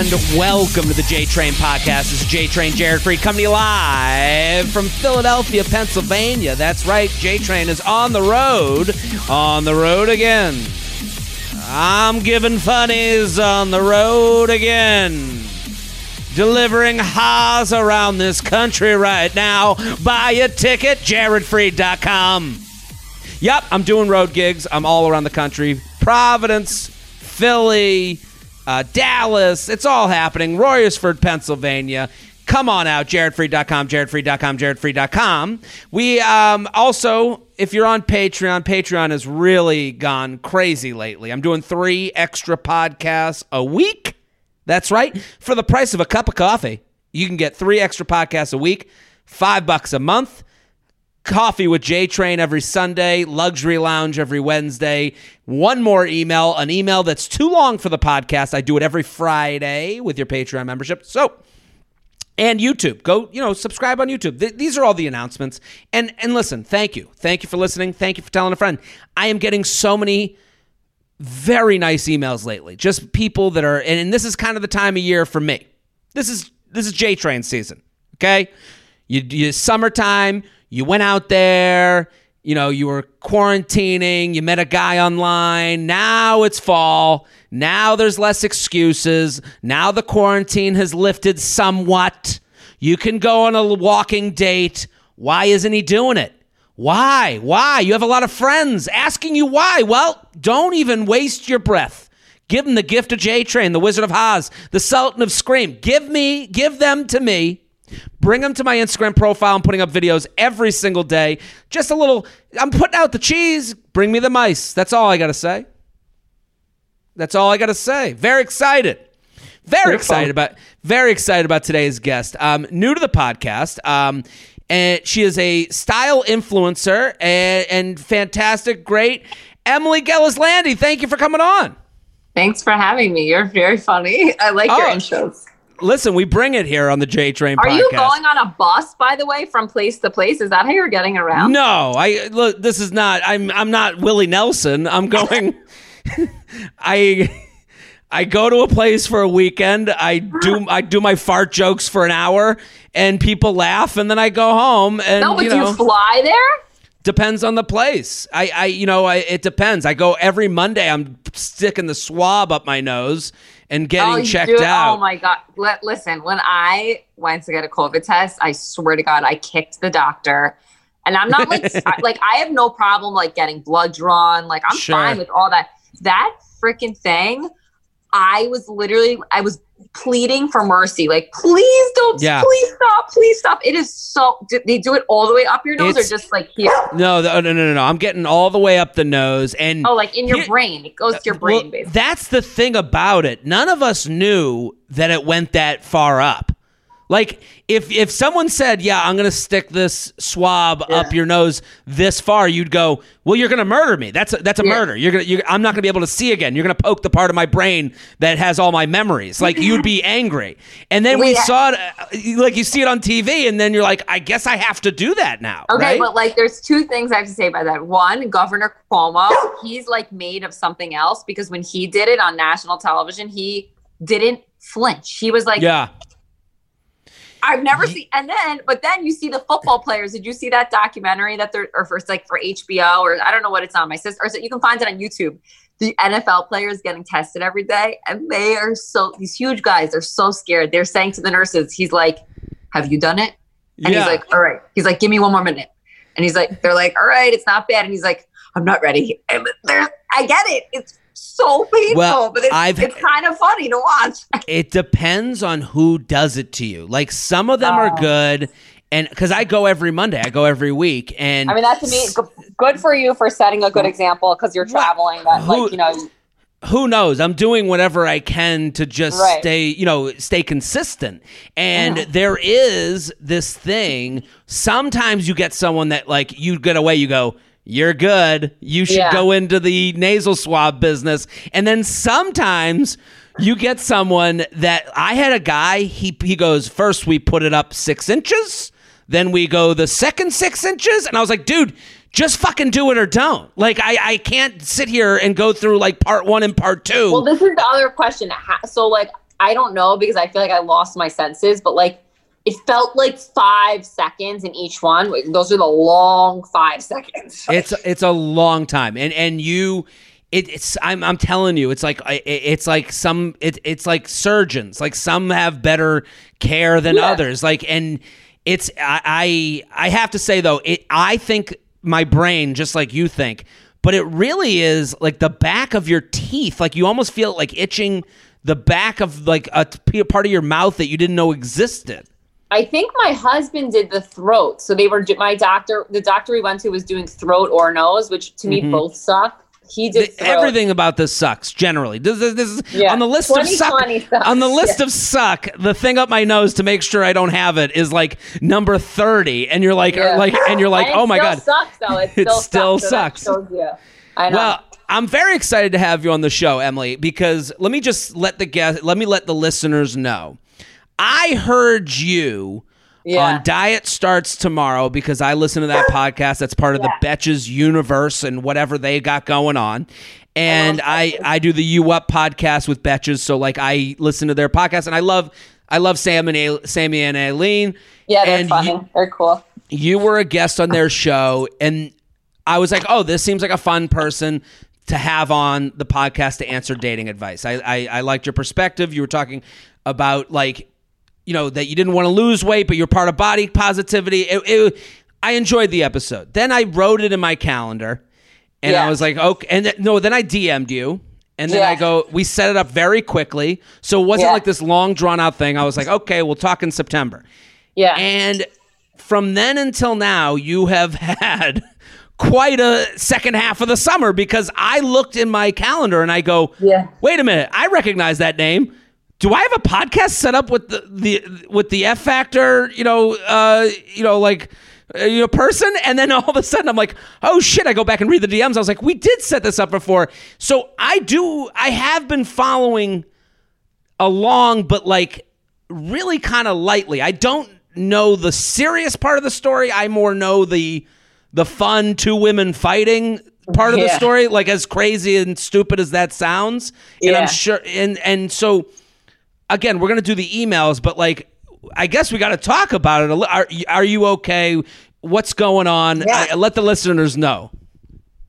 and welcome to the J Train Podcast. This is J Train Jared Freid coming to you live from Philadelphia, Pennsylvania. That's right, J Train is on the road, on the road again. I'm giving funnies on the road again. Delivering ha's around this country right now. Buy a ticket, jaredfreid.com. Yep, I'm doing road gigs. I'm all around the country. Providence, Philly, uh, Dallas. It's all happening. Royersford, Pennsylvania. Come on out, jaredfreid.com, jaredfreid.com, jaredfreid.com. We um, also, if you're on Patreon, Patreon has really gone crazy lately. I'm doing three extra podcasts a week. That's right. For the price of a cup of coffee, you can get three extra podcasts a week, five bucks a month. Coffee with J Train every Sunday, Luxury Lounge every Wednesday. One more email, an email that's too long for the podcast. I do it every Friday with your Patreon membership. So, and YouTube. Go, you know, subscribe on YouTube. Th- these are all the announcements. And and listen, thank you. Thank you for listening. Thank you for telling a friend. I am getting so many very nice emails lately. Just people that are and, and this is kind of the time of year for me. This is this is J Train season. Okay? You, you summertime, you went out there, you know, you were quarantining, you met a guy online. Now it's fall. Now there's less excuses. Now the quarantine has lifted somewhat. You can go on a walking date. Why isn't he doing it? Why? Why? You have a lot of friends asking you why. Well, don't even waste your breath. Give them the gift of J Train, the Wizard of Oz, the Sultan of Scream. Give me, give them to me. Bring them to my Instagram profile. I'm putting up videos every single day. Just a little, I'm putting out the cheese. Bring me the mice. That's all I got to say. That's all I got to say. Very excited. Very excited about very excited about today's guest. Um, new to the podcast. Um, and she is a style influencer and, and fantastic, great. Emily Gellis Lande, thank you for coming on. Thanks for having me. You're very funny. I like your Oh. intros. Listen, we bring it here on the J Train Are podcast. you going on a bus, by the way, from place to place? Is that how you're getting around? No, I look. This is not. I'm. I'm not Willie Nelson. I'm going. I. I go to a place for a weekend. I do. I do my fart jokes for an hour, and people laugh, and then I go home. And No, but you do know, you fly there? depends on the place. I. I. You know. I, it depends. I go every Monday. I'm sticking the swab up my nose and getting oh, checked do? out. Oh my god! Let, listen, when I went to get a COVID test, I swear to God, I kicked the doctor. And I'm not like I- like I have no problem like getting blood drawn. Like I'm Sure. fine with all that. That freaking thing, I was literally I was pleading for mercy. Like, please don't, Yeah. please stop, please stop. It is so. Do they do it all the way up your nose It's- or just like here? no, oh, no, no, no, no. I'm getting all the way up the nose, and Oh, like in your brain. It goes to your uh, Well, brain, basically. That's the thing about it. None of us knew that it went that far up. Like if if someone said, "Yeah, I'm going to stick this swab up your nose this far," you'd go, "Well, you're going to murder me. That's a, that's a Yeah. murder. You're going to I'm not going to be able to see again. You're going to poke the part of my brain that has all my memories. Like you'd be angry." And then we saw it uh, like you see it on TV and then you're like, "I guess I have to do that now." Okay, right? but like there's two things I have to say about that. One, Governor Cuomo, he's like made of something else because when he did it on national television, he didn't flinch. He was like, yeah. I've never seen and then but then you see the football players. Did you see that documentary that they're or for like for HBO or I don't know what it's on my sister or so you can find it on YouTube. The NFL players getting tested every day and they are so these huge guys, they're so scared. They're saying to the nurses, he's like, Have you done it? And yeah. he's like, all right. He's like, give me one more minute. And he's like, they're like, all right, it's not bad. And he's like, I'm not ready. And I get it. It's so painful, Well, but it's, I've- it's kind of funny to watch. It depends on who does it to you. Like some of them are Oh. good, and because I go every Monday, I go every week, and I mean, that's to me good for you for setting a good example because you're traveling. That Who- like you know, who knows? I'm doing whatever I can to just Right. stay, you know, stay consistent. And Yeah. there is this thing. Sometimes you get someone that like you get away, you go. You're good. You should Yeah. go into the nasal swab business. And then sometimes you get someone that I had a guy, he he goes, first we put it up six inches, then we go the second six inches. And I was like, dude, just fucking do it or don't. Like I, I can't sit here and go through like part one and part two. well, this is the other question. So like, I don't know because I feel like I lost my senses, but like it felt like five seconds in each one. Those are the long five seconds. It's it's a long time, and and you. It, it's I'm I'm telling you it's like it, it's like some it, it's like surgeons like some have better care than Yeah. others like and it's I, I I have to say though it I think my brain just like you think but it really is like the back of your teeth like you almost feel like itching the back of like a t- part of your mouth that you didn't know existed I think my husband did the throat. So they were my doctor. The doctor we went to was doing throat or nose, which to me mm-hmm. both suck. He did The- everything about this sucks generally this, this, this is Yeah. on the list of suck sucks. on the list Yeah. of suck the thing up my nose to make sure i don't have it is like number 30 and you're like Yeah. like and you're like And oh my god Sucks though. It It still, still sucks. So that sucks. shows. I know. well i'm very excited to have you on the show emily because let me just let the guest let me let the listeners know i heard you yeah. on Diet Starts Tomorrow because I listen to that podcast. That's part of Yeah. the Betches universe and whatever they got going on. And love I, I do the You Up podcast with Betches, so like I listen to their podcast, and I love I love Sam and A- Sammy and Aleen. yeah, they're and funny. you- they're cool. You were a guest on their show, and I was like, oh, this seems like a fun person to have on the podcast to answer dating advice. I, I, I liked your perspective. You were talking about like, you know, that you didn't want to lose weight, but you're part of body positivity. It, it, I enjoyed the episode. Then I wrote it in my calendar, and I was like, okay. And th- no, then I DM'd you. And then I go, we set it up very quickly. So it wasn't Yeah. like this long drawn out thing. I was like, okay, we'll talk in September. Yeah. And from then until now, you have had quite a second half of the summer because I looked in my calendar and I go, Yeah. wait a minute, I recognize that name. Do I have a podcast set up with the, the with the F Factor, you know, uh, you know, like uh, you know, person? And then all of a sudden, I'm like, oh shit! I go back and read the DMs. I was like, we did set this up before. So I do. I have been following along, but like really kind of lightly. I don't know the serious part of the story. I more know the the fun two women fighting part of the story. Like as crazy and stupid as that sounds, yeah. and I'm sure. And and so again, we're gonna do the emails, but like. I guess we got to talk about it. Are, are you okay? What's going on? Yeah. I- let the listeners know.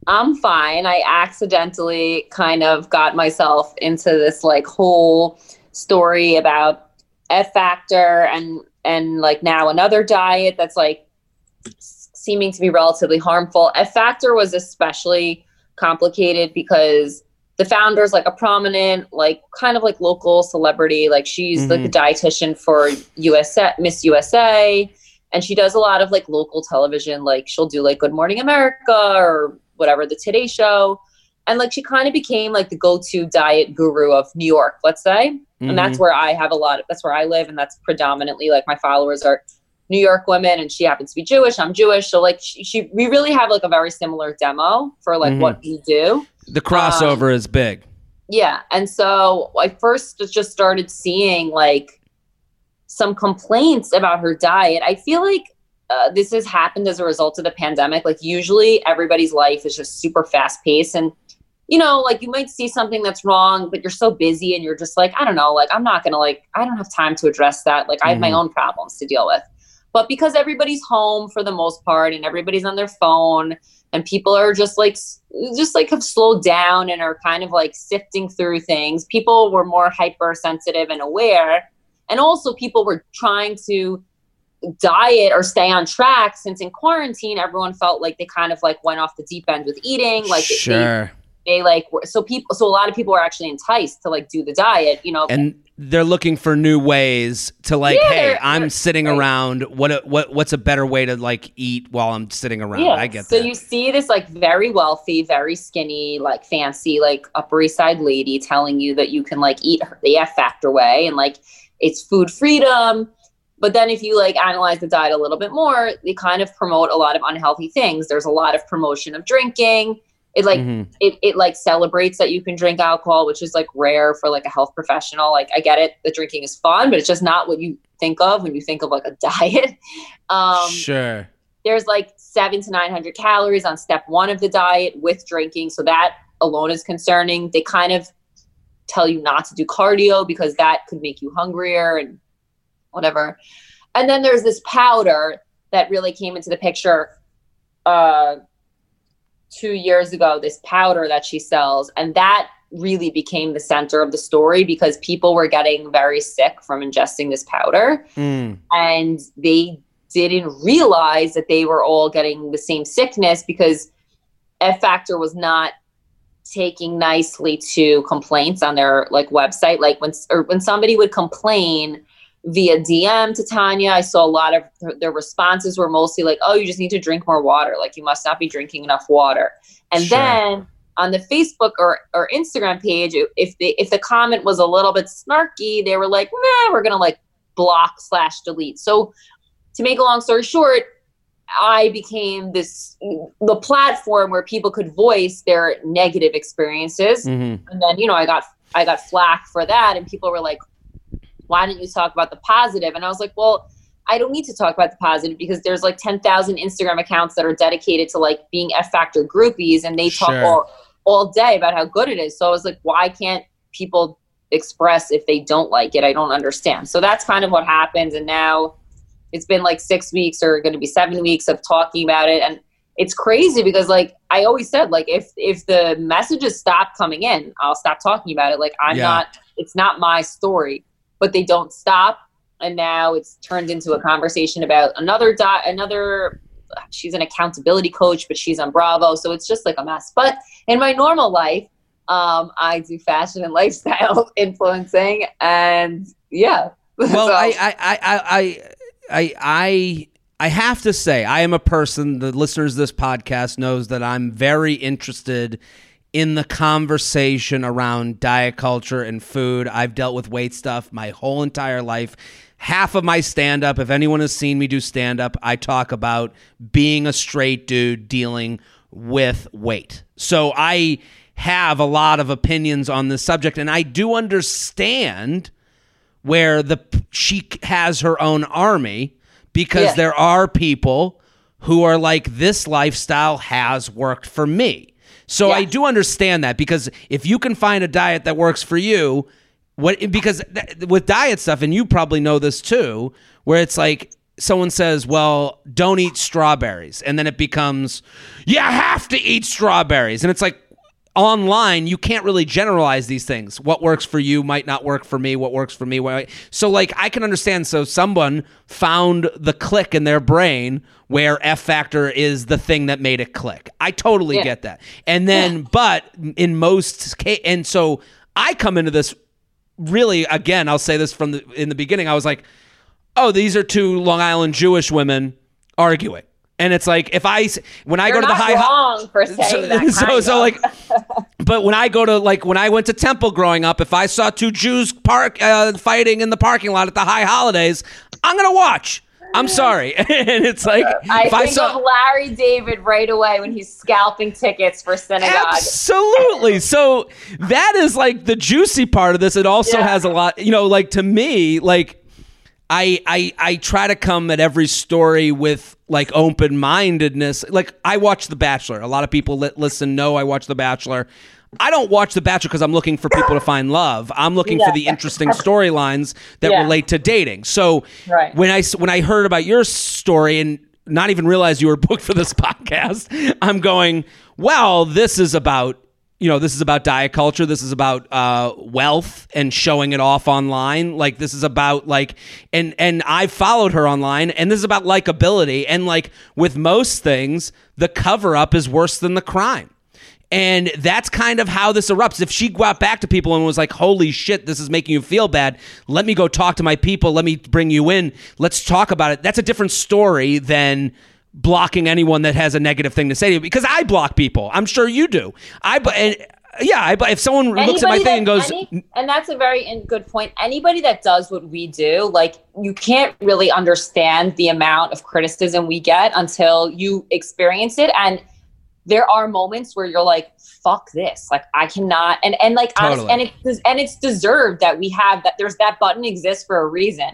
I'm fine. I accidentally kind of got myself into this like whole story about F Factor and and like now another diet that's like seeming to be relatively harmful. F Factor was especially complicated because the founder's like a prominent, like kind of like local celebrity. Like she's like a mm-hmm. dietitian for USA Miss USA and she does a lot of like local television. Like she'll do like good morning america or whatever the today show. And like she kind of became like the go-to diet guru of new york let's say. And that's mm-hmm. where i have a lot of that's where i live and that's predominantly like my followers are new york women and she happens to be jewish i'm jewish so like she, she we really have like a very similar demo for like Mhm. what we do the crossover Um, is big. yeah. And so I first just started seeing like some complaints about her diet. I feel like uh, this has happened as a result of the pandemic. Like, usually everybody's life is just super fast paced. And, you know, like you might see something that's wrong, but you're so busy and you're just like, I don't know, like, I'm not going to, like, I don't have time to address that. Like, I have my Mhm. own problems to deal with. But because everybody's home for the most part and everybody's on their phone and people are just like just like have slowed down and are kind of like sifting through things people were more hypersensitive and aware and also people were trying to diet or stay on track since in quarantine everyone felt like they kind of like went off the deep end with eating like sure. They, like were, so people so a lot of people are actually enticed to like do the diet you know and they're looking for new ways to like Yeah, hey i'm sitting right. around what what what's a better way to like eat while i'm sitting around i get so that you see this like very wealthy, very skinny, like fancy, like Upper East Side lady telling you that you can like eat her, the F Factor way and like it's food freedom. But then if you like analyze the diet a little bit more, they kind of promote a lot of unhealthy things. There's a lot of promotion of drinking. It like Mhm. it, it like celebrates that you can drink alcohol, which is like rare for like a health professional. Like I get it, the drinking is fun, but it's just not what you think of when you think of like a diet. Um sure there's like seven to 900 calories on step one of the diet with drinking. So that alone is concerning. They kind of tell you not to do cardio because that could make you hungrier and whatever. And then there's this powder that really came into the picture uh, two years ago, this powder that she sells. And that really became the center of the story because people were getting very sick from ingesting this powder. Mm. And they didn't realize that they were all getting the same sickness because F Factor was not taking nicely to complaints on their like website. Like when or when somebody would complain via DM to Tanya, I saw a lot of their responses were mostly like, "Oh, you just need to drink more water. Like you must not be drinking enough water." And sure. then on the Facebook or, or Instagram page, if the if the comment was a little bit snarky, they were like, "Nah, we're gonna like block slash delete." So to make a long story short, I became this the platform where people could voice their negative experiences, mm-hmm. and then you know I got I got flack for that, and people were like, "Why didn't you talk about the positive?" And I was like, "Well." I don't need to talk about the positive because there's like 10,000 Instagram accounts that are dedicated to like being F Factor groupies and they talk sure. all, all day about how good it is. So I was like, why can't people express if they don't like it? I don't understand. So that's kind of what happens. And now it's been like six weeks or going to be seven weeks of talking about it and it's crazy because like i always said like if if the messages stop coming in i'll stop talking about it like i'm yeah. not it's not my story but they don't stop and now it's turned into a conversation about another dot another she's an accountability coach but she's on bravo so it's just like a mess but in my normal life um, i do fashion and lifestyle influencing and yeah well so. I, I i i I I I have to say I am a person. The listeners of this podcast knows that I'm very interested in the conversation around diet culture and food. I've dealt with weight stuff my whole entire life. Half of my stand up, if anyone has seen me do stand up, I talk about being a straight dude dealing with weight. So I have a lot of opinions on this subject and I do understand where the she has her own army because yeah. there are people who are like this lifestyle has worked for me. So yeah. I do understand that because if you can find a diet that works for you, what because th- with diet stuff and you probably know this too, where it's like someone says, "Well, don't eat strawberries." And then it becomes, "You have to eat strawberries." And it's like, online you can't really generalize these things. What works for you might not work for me. What works for me so like i can understand so someone found the click in their brain where f factor is the thing that made it click. I totally yeah. get that. And then yeah. but in most case and so i come into this really again i'll say this from the in the beginning i was like oh these are two long island jewish women arguing and it's like if I when I You're go to the high wrong for saying so, that. so so like, but when I go to like when I went to Temple growing up, if I saw two Jews park uh, fighting in the parking lot at the high holidays, I'm gonna watch. I'm sorry, and it's like I think I saw, of Larry David right away when he's scalping tickets for synagogue. Absolutely. so that is like the juicy part of this. It also yeah. has a lot, you know, like to me, like I, I I try to come at every story with like open mindedness. Like I watch The Bachelor. A lot of people li- listen know I watch The Bachelor. I don't watch The Bachelor because I'm looking for people to find love. I'm looking yeah. for the interesting storylines that yeah. relate to dating. So right. when I when I heard about your story and not even realize you were booked for this podcast, I'm going, well, this is about you know, this is about diet culture. This is about uh, wealth and showing it off online. Like this is about like, and and I followed her online, and this is about likability. And like with most things, the cover up is worse than the crime. And that's kind of how this erupts. If she got back to people and was like, holy shit, this is making you feel bad, let me go talk to my people. Let me bring you in. Let's talk about it. That's a different story than blocking anyone that has a negative thing to say to you because I block people. I'm sure you do. I and yeah, I, but if someone Anybody looks at my thing and goes, any, and that's a very good point. Anybody that does what we do, like you can't really understand the amount of criticism we get until you experience it. And there are moments where you're like, "Fuck this!" Like I cannot, and and like totally. honest, and it's and it's deserved that we have that. There's that button exists for a reason.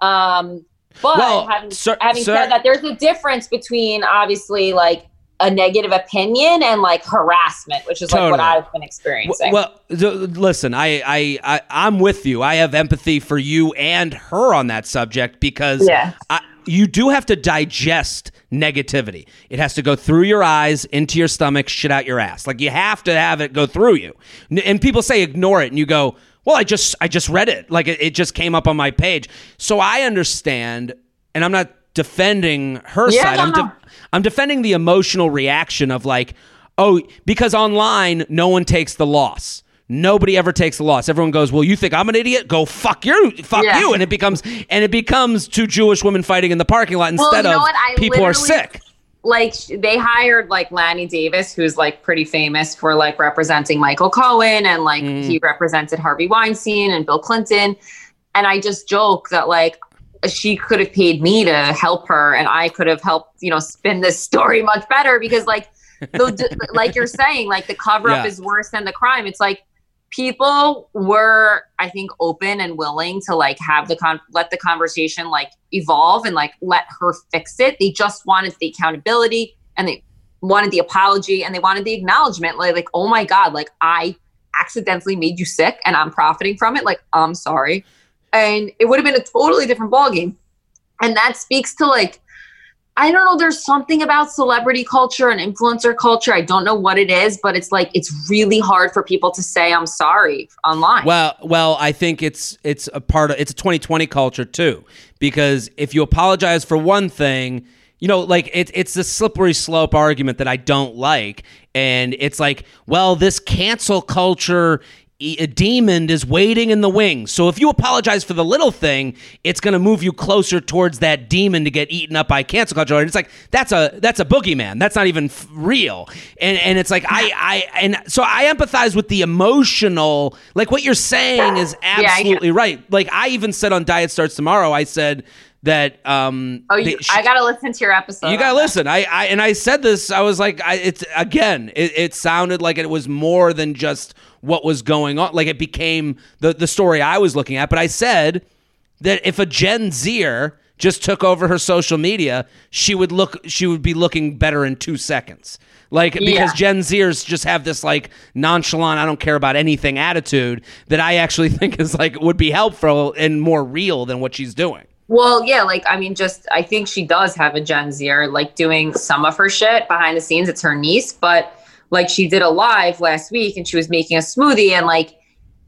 Um, but well, having, sir, having sir, said that, there's a difference between obviously like a negative opinion and like harassment, which is totally. like what I've been experiencing. Well, listen, I, I, I, I'm with you. I have empathy for you and her on that subject because yeah. I, you do have to digest negativity. It has to go through your eyes, into your stomach, shit out your ass. Like you have to have it go through you. And people say ignore it, and you go, well, I just, I just read it. Like it, it just came up on my page. So I understand, and I'm not defending her yeah, side. I'm, de- I'm defending the emotional reaction of like, oh, because online no one takes the loss. Nobody ever takes the loss. Everyone goes, "Well, you think I'm an idiot? Go fuck you, fuck yeah. you." And it becomes and it becomes two Jewish women fighting in the parking lot instead well, you know of people are sick. Like they hired like Lanny Davis, who's like pretty famous for like representing Michael Cohen and like mm. he represented Harvey Weinstein and Bill Clinton. And I just joke that like she could have paid me to help her and I could have helped, you know, spin this story much better because like the, like you're saying, like the cover up yeah. is worse than the crime. It's like people were i think open and willing to like have the con let the conversation like evolve and like let her fix it. They just wanted the accountability and they wanted the apology and they wanted the acknowledgement. Like like oh my god like i accidentally made you sick and i'm profiting from it. Like i'm sorry. And it would have been a totally different ballgame. And that speaks to like I don't know. There's something about celebrity culture and influencer culture. I don't know what it is, but it's like it's really hard for people to say I'm sorry online. Well, well, I think it's it's a part of it's a 2020 culture too, because if you apologize for one thing, you know, like it, it's the slippery slope argument that I don't like, and it's like, well, this cancel culture a demon is waiting in the wings. So if you apologize for the little thing, it's going to move you closer towards that demon to get eaten up by cancel culture. And it's like that's a that's a boogeyman. That's not even f- real. And and it's like I I and so I empathize with the emotional. Like what you're saying is absolutely yeah, right. Like I even said on Diet Starts Tomorrow, I said that um oh you, I gotta listen to your episode. You gotta listen. I, I and I said this. I was like, I, it's again. It, it sounded like it was more than just what was going on. Like it became the the story I was looking at. But I said that if a Gen Zer just took over her social media, she would look she would be looking better in two seconds. Like because yeah. Gen Zers just have this like nonchalant, I don't care about anything attitude that I actually think is like would be helpful and more real than what she's doing. Well, yeah, like I mean, just I think she does have a Gen Zer like doing some of her shit behind the scenes. It's her niece, but like she did a live last week and she was making a smoothie and like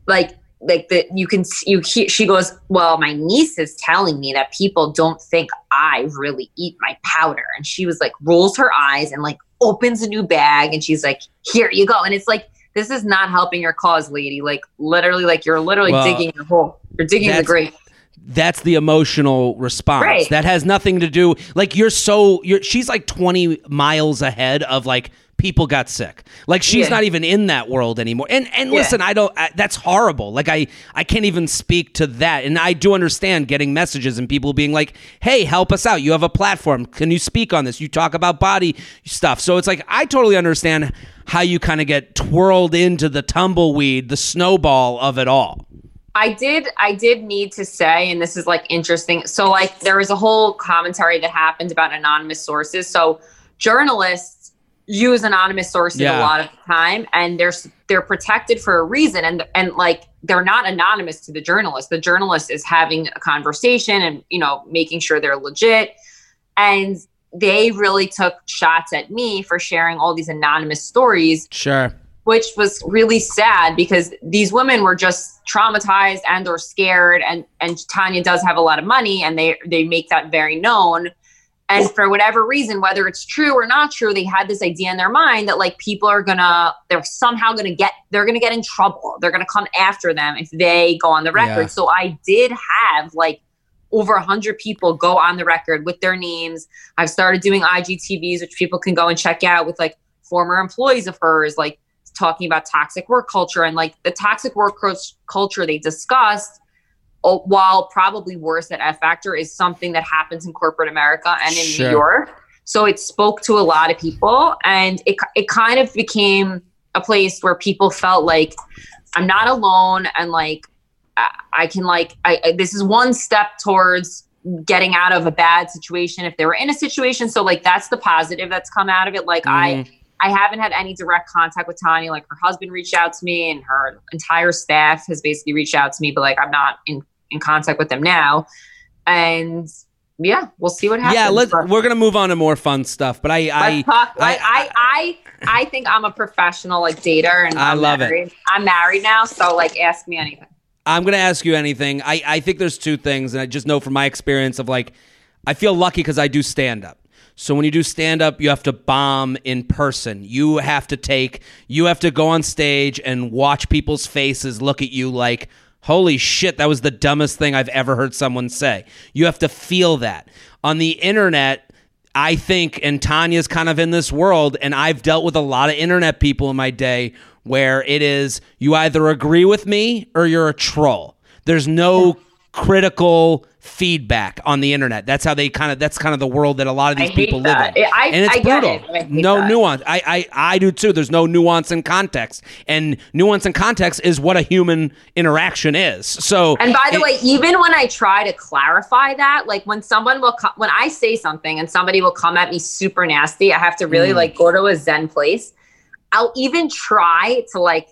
like like that you can you he, she goes well my niece is telling me that people don't think i really eat my powder. And she was like rolls her eyes and like opens a new bag and she's like here you go. And it's like this is not helping your cause lady. Like literally like you're literally well, digging your hole. You're digging the grave that's the emotional response right. that has nothing to do like you're so you're she's like 20 miles ahead of like people got sick. Like she's yeah. not even in that world anymore. And and yeah. listen, I don't. I, that's horrible. Like I I can't even speak to that. And I do understand getting messages and people being like, "Hey, help us out. You have a platform. Can you speak on this? You talk about body stuff." So it's like I totally understand how you kind of get twirled into the tumbleweed, the snowball of it all. I did I did need to say and this is like interesting. So like there was a whole commentary that happened about anonymous sources. So journalists use anonymous sources yeah. a lot of the time and they're they're protected for a reason and and like they're not anonymous to the journalist the journalist is having a conversation and you know making sure they're legit and they really took shots at me for sharing all these anonymous stories sure which was really sad because these women were just traumatized and or scared and and Tanya does have a lot of money and they they make that very known and for whatever reason, whether it's true or not true, they had this idea in their mind that like people are gonna, they're somehow gonna get, they're gonna get in trouble. They're gonna come after them if they go on the record. Yeah. So I did have like over a hundred people go on the record with their names. I've started doing IGTVs, which people can go and check out with like former employees of hers, like talking about toxic work culture and like the toxic work culture they discussed Oh, while probably worse than F Factor, is something that happens in corporate America and in sure. New York. So it spoke to a lot of people, and it it kind of became a place where people felt like I'm not alone, and like I, can like I, this is one step towards getting out of a bad situation if they were in a situation. So like that's the positive that's come out of it. Like Mhm. I I haven't had any direct contact with Tanya. Like her husband reached out to me and her entire staff has basically reached out to me, but like I'm not in, in contact with them now. And yeah, we'll see what happens. yeah, let's, we're gonna move on to more fun stuff. But I, I, talk. I- I, I, I, I think I'm a professional like dater and I I'm love it. I'm married now. So like ask me anything. I'm gonna ask you anything. I, I think there's two things, and I just know from my experience of like, I feel lucky because I do stand up. So when you do stand up, you have to bomb in person. You have to take, you have to go on stage and watch people's faces look at you like, holy shit, that was the dumbest thing I've ever heard someone say. You have to feel that. On the internet, I think, and Tanya's kind of in this world, and I've dealt with a lot of internet people in my day where it is you either agree with me or you're a troll. There's no critical feedback on the internet. That's how they kind of that's kind of the world that a lot of these people hate live in. I- and it's I get brutal. it, no that. nuance. I, I I do too. There's no nuance and context. And nuance and context is what a human interaction is. So And by the it- way, even when I try to clarify that, like when someone will come, when I say something and somebody will come at me super nasty, I have to really Mm. like go to a Zen place. I'll even try to like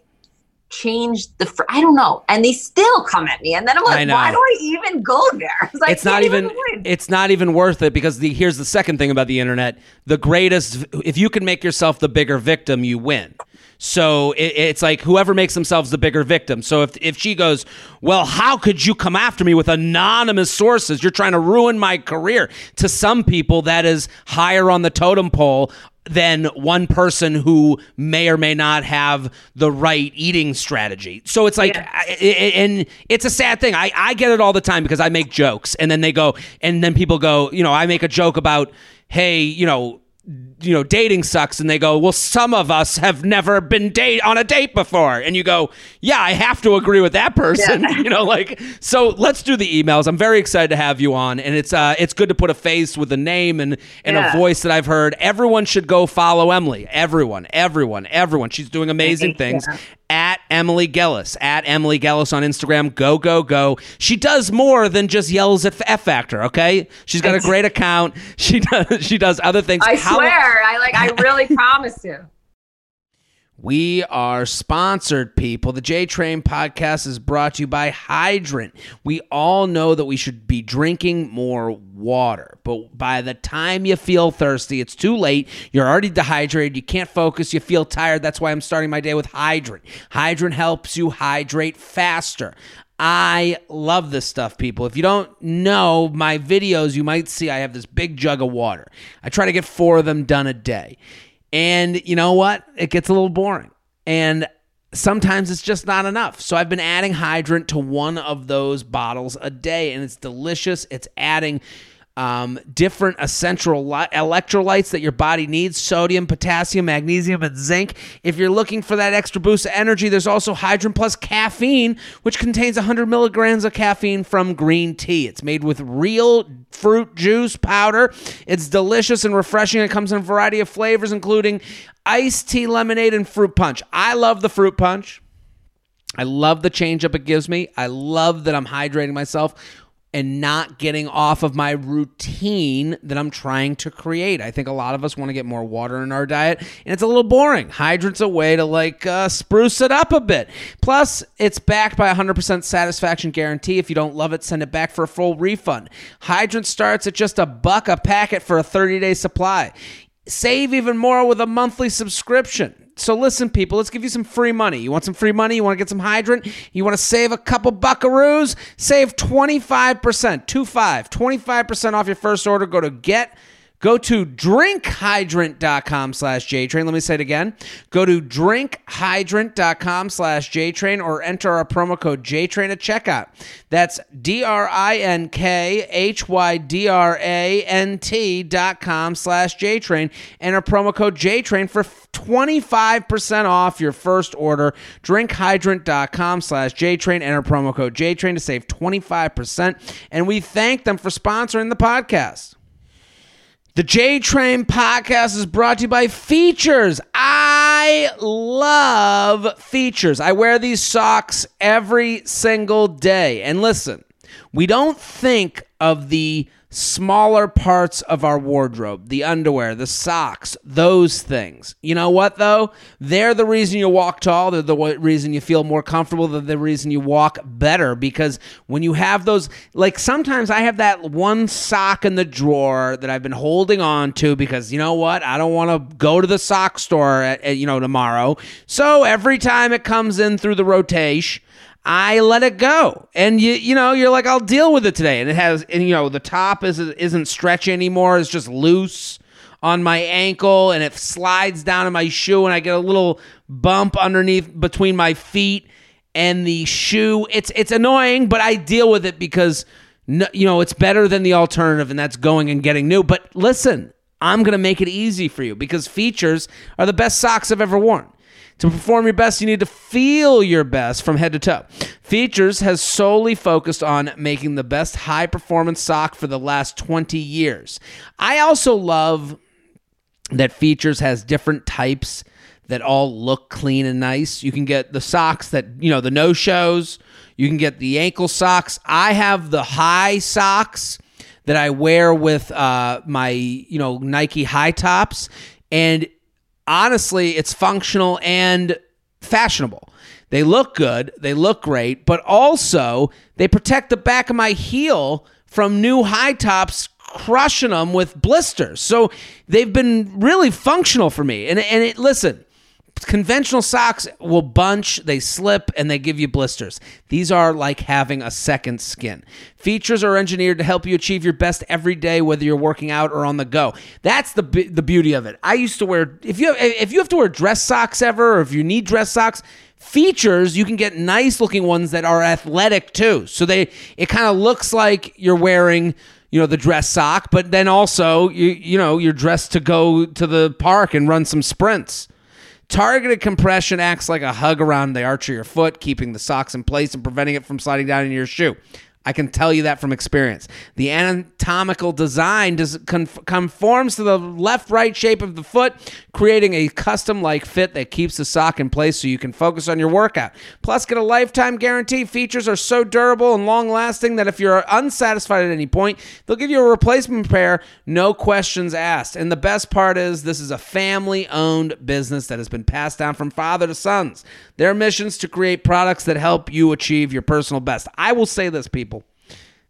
change the, fr- I don't know. And they still come at me. And then I'm like, why do I even go there? It's, like, it's not even it's not even worth it because the here's the second thing about the internet. The greatest if you can make yourself the bigger victim you win. So it, it's like whoever makes themselves the bigger victim. So if if she goes well how could you come after me with anonymous sources? You're trying to ruin my career. To some people that is higher on the totem pole than one person who may or may not have the right eating strategy. So it's like, Yeah. I- I- and it's a sad thing. I, I get it all the time because I make jokes and then they go, and then people go, you know, I make a joke about, hey, you know, you know, dating sucks, and they go, well, some of us have never been date on a date before, and you go, yeah, I have to agree with that person, Yeah. you know, like. So let's do the emails. I'm very excited to have you on, and it's uh, it's good to put a face with a name and and a voice that I've heard. Everyone should go follow Emily. Everyone, everyone, everyone. She's doing amazing things Emily Gellis, at Emily Gellis on Instagram. Go, go, go. She does more than just yells at F Factor, okay? She's got a great account. She does she does other things. I How- swear. I like, I really promise you. We are sponsored, people. The J Train podcast is brought to you by Hydrant. We all know that we should be drinking more water, but by the time you feel thirsty, it's too late. You're already dehydrated. You can't focus. You feel tired. That's why I'm starting my day with Hydrant. Hydrant helps you hydrate faster. I love this stuff, people. If you don't know my videos, you might see I have this big jug of water. I try to get four of them done a day. And you know what? It gets a little boring. And sometimes it's just not enough. So I've been adding hydrant to one of those bottles a day, and it's delicious. It's adding um, different essential li- electrolytes that your body needs sodium, potassium, magnesium, and zinc. If you're looking for that extra boost of energy, there's also Hydrant Plus caffeine, which contains 100 milligrams of caffeine from green tea. It's made with real fruit juice powder. It's delicious and refreshing. It comes in a variety of flavors, including iced tea, lemonade, and fruit punch. I love the fruit punch. I love the change up it gives me. I love that I'm hydrating myself and not getting off of my routine that I'm trying to create. I think a lot of us want to get more water in our diet, and it's a little boring. Hydrant's a way to like uh, spruce it up a bit. Plus, it's backed by a 100% satisfaction guarantee. If you don't love it, send it back for a full refund. Hydrant starts at just a buck a packet for a 30 day supply. Save even more with a monthly subscription. So listen, people, let's give you some free money. You want some free money? You want to get some hydrant? You want to save a couple buckaroos? Save 25%, 25, 25% off your first order. Go to get Go to drinkhydrant.com slash JTrain. Let me say it again. Go to drinkhydrant.com slash JTrain or enter our promo code JTrain at checkout. That's D R I N K H Y D R A N T dot com slash JTrain. Enter promo code JTrain for 25% off your first order. Drinkhydrant.com slash JTrain. Enter promo code JTrain to save 25%. And we thank them for sponsoring the podcast. The J Train podcast is brought to you by Feetures. I love Feetures. I wear these socks every single day. And listen, We don't think of the smaller parts of our wardrobe the underwear, the socks, those things. You know what, though? They're the reason you walk tall. They're the reason you feel more comfortable. They're the reason you walk better because when you have those, like sometimes I have that one sock in the drawer that I've been holding on to because you know what? I don't want to go to the sock store at, at, you know tomorrow. So every time it comes in through the rotation, I let it go. And you you know, you're like I'll deal with it today. And it has and you know, the top is isn't stretchy anymore. It's just loose on my ankle and it slides down in my shoe and I get a little bump underneath between my feet and the shoe. It's it's annoying, but I deal with it because you know, it's better than the alternative and that's going and getting new. But listen, I'm going to make it easy for you because Feetures are the best socks I've ever worn. To perform your best, you need to feel your best from head to toe. Feetures has solely focused on making the best high performance sock for the last 20 years. I also love that Feetures has different types that all look clean and nice. You can get the socks that, you know, the no shows, you can get the ankle socks. I have the high socks that I wear with uh, my, you know, Nike high tops. And honestly, it's functional and fashionable. They look good, they look great, but also they protect the back of my heel from new high tops crushing them with blisters. So they've been really functional for me. And and it, listen, conventional socks will bunch, they slip, and they give you blisters. These are like having a second skin. Feetures are engineered to help you achieve your best every day, whether you're working out or on the go. That's the the beauty of it. I used to wear if you if you have to wear dress socks ever, or if you need dress socks. Feetures you can get nice looking ones that are athletic too. So they it kind of looks like you're wearing you know the dress sock but then also you you know you're dressed to go to the park and run some sprints Targeted compression acts like a hug around the arch of your foot, keeping the socks in place and preventing it from sliding down into your shoe. I can tell you that from experience. The anatomical design does, conforms to the left right shape of the foot, creating a custom like fit that keeps the sock in place so you can focus on your workout. Plus, get a lifetime guarantee. Feetures are so durable and long lasting that if you're unsatisfied at any point, they'll give you a replacement pair, no questions asked. And the best part is, this is a family owned business that has been passed down from father to sons. Their mission is to create products that help you achieve your personal best. I will say this, people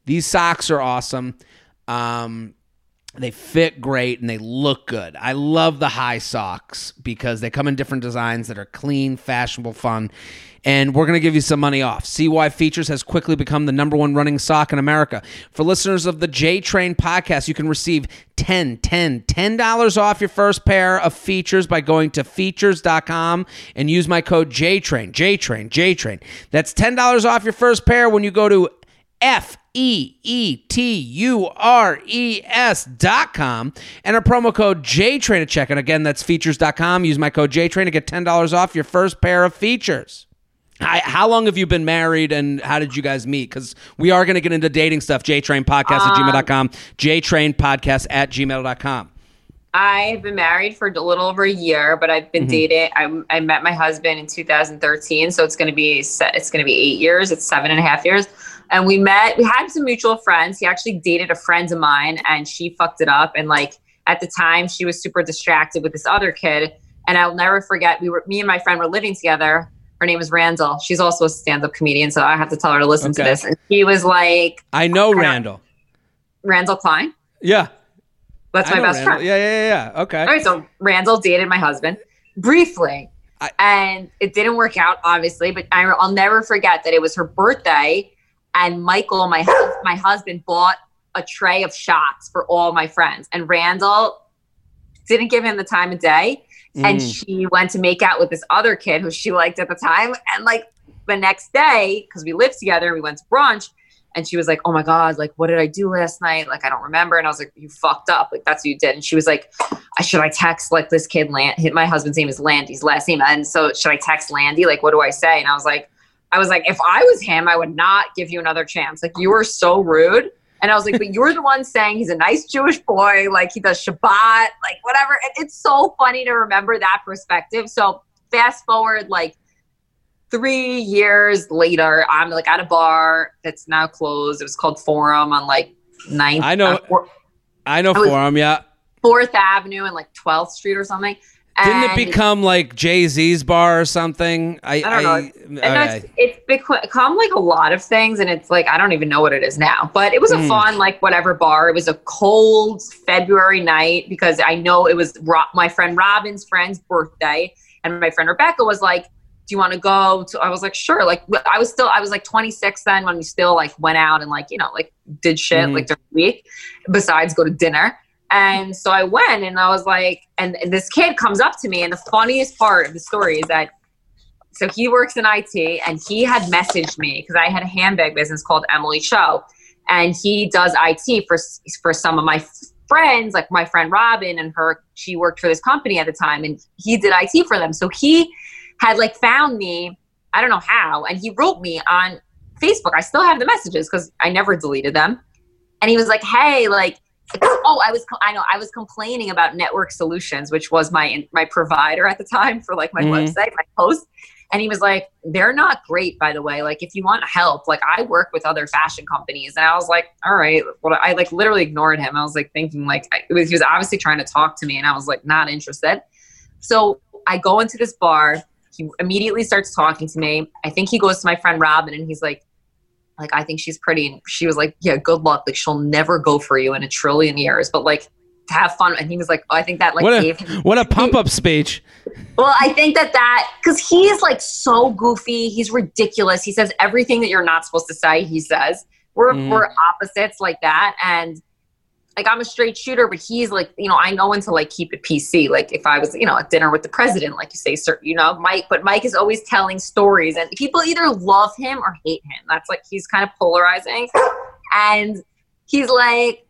these socks are awesome. Um, they fit great and they look good. I love the high socks because they come in different designs that are clean, fashionable, fun. And we're going to give you some money off. CY Feetures has quickly become the number one running sock in America. For listeners of the J Train podcast, you can receive 10, 10, $10 off your first pair of Feetures by going to feetures.com and use my code JTRAIN, JTRAIN, JTRAIN. That's $10 off your first pair when you go to F E E T U R E S dot com and a promo code J train JTRAIN at checkout. Again, that's feetures.com. Use my code JTRAIN to get $10 off your first pair of Feetures. I, how long have you been married and how did you guys meet? Because we are going to get into dating stuff. JTrain podcast um, at gmail.com. JTrain podcast at gmail.com. I've been married for a little over a year, but I've been mm-hmm. dating. I, I met my husband in 2013, so it's going to be it's going to be eight years. It's seven and a half years and we met we had some mutual friends. He actually dated a friend of mine and she fucked it up. And like at the time she was super distracted with this other kid. And i'll never forget we were me and my friend were living together. Her name is randall. She's also a stand-up comedian so i have to tell her to listen okay. to this. And she was like i know randall. Randall. Klein? Yeah. That's my best randall. friend. Yeah yeah yeah. Okay. All right so randall dated my husband briefly. I- and it didn't work out obviously but I, i'll never forget that it was her birthday and Michael, my my husband, bought a tray of shots for all my friends, and Randall didn't give him the time of day, mm. and she went to make out with this other kid who she liked at the time, and like the next day, because we lived together, we went to brunch. And she was like, "Oh my god, like what did I do last night? Like I don't remember." And I was like, "You fucked up. Like that's what you did." And she was like, "I should I text like this kid Land? My husband's name is Lande's last name, and so should I text Lande? Like what do I say?" And I was like, I was like, if I was him, I would not give you another chance. Like, you were so rude. And I was like, but you're the one saying he's a nice Jewish boy, like he does Shabbat, like whatever. It, it's so funny to remember that perspective. So fast forward, like three years later, I'm like at a bar that's now closed. It was called Forum on like 9th. I know. uh, I know Forum, yeah. Fourth Avenue and like 12th Street or something. Didn't it become like Jay Z's bar or something? I, I don't know. I, no, it's, it's become like a lot of things, and it's like I don't even know what it is now. But it was a Mm. fun, like whatever bar. It was a cold February night because I know it was Ro- my friend Robin's friend's birthday, and my friend Rebecca was like, "Do you want to go?" To I was like, "Sure." Like I was still, I was like 26 then when we still like went out and like you know like did shit Mhm. like during the week, besides go to dinner. And so I went, and I was like, and, this kid comes up to me, and the funniest part of the story is that so he works in IT and he had messaged me because I had a handbag business called Emily Show and he does IT for for some of my friends like my friend Robin and her she worked for this company at the time and he did IT for them. So he had like found me I don't know how and he wrote me on Facebook. I still have the messages cuz I never deleted them. And he was like hey like oh i was i know i was complaining about network solutions which was my my provider at the time for like my Mhm. website my post. And he was like they're not great by the way. Like if you want help like i work with other fashion companies. And i was like all right. Well i like literally ignored him. I was like thinking like I, was, he was obviously trying to talk to me and i was like not interested. So i go into this bar. He immediately starts talking to me. I think he goes to my friend robin and he's like like I think she's pretty. And she was like, yeah, good luck. Like she'll never go for you in a trillion years, but like to have fun. And he was like, oh, I think that like What a- gave him. what a pump up speech. Well, I think that that because he is like so goofy. He's ridiculous. He says everything that you're not supposed to say. He says we're Mhm. we're opposites like that, and like I'm a straight shooter, but he's like, you know, I know when to like keep it PC. Like if I was, you know, at dinner with the president, like you say, sir, you know, Mike, but Mike is always telling stories and people either love him or hate him. That's like, he's kind of polarizing. And he's like,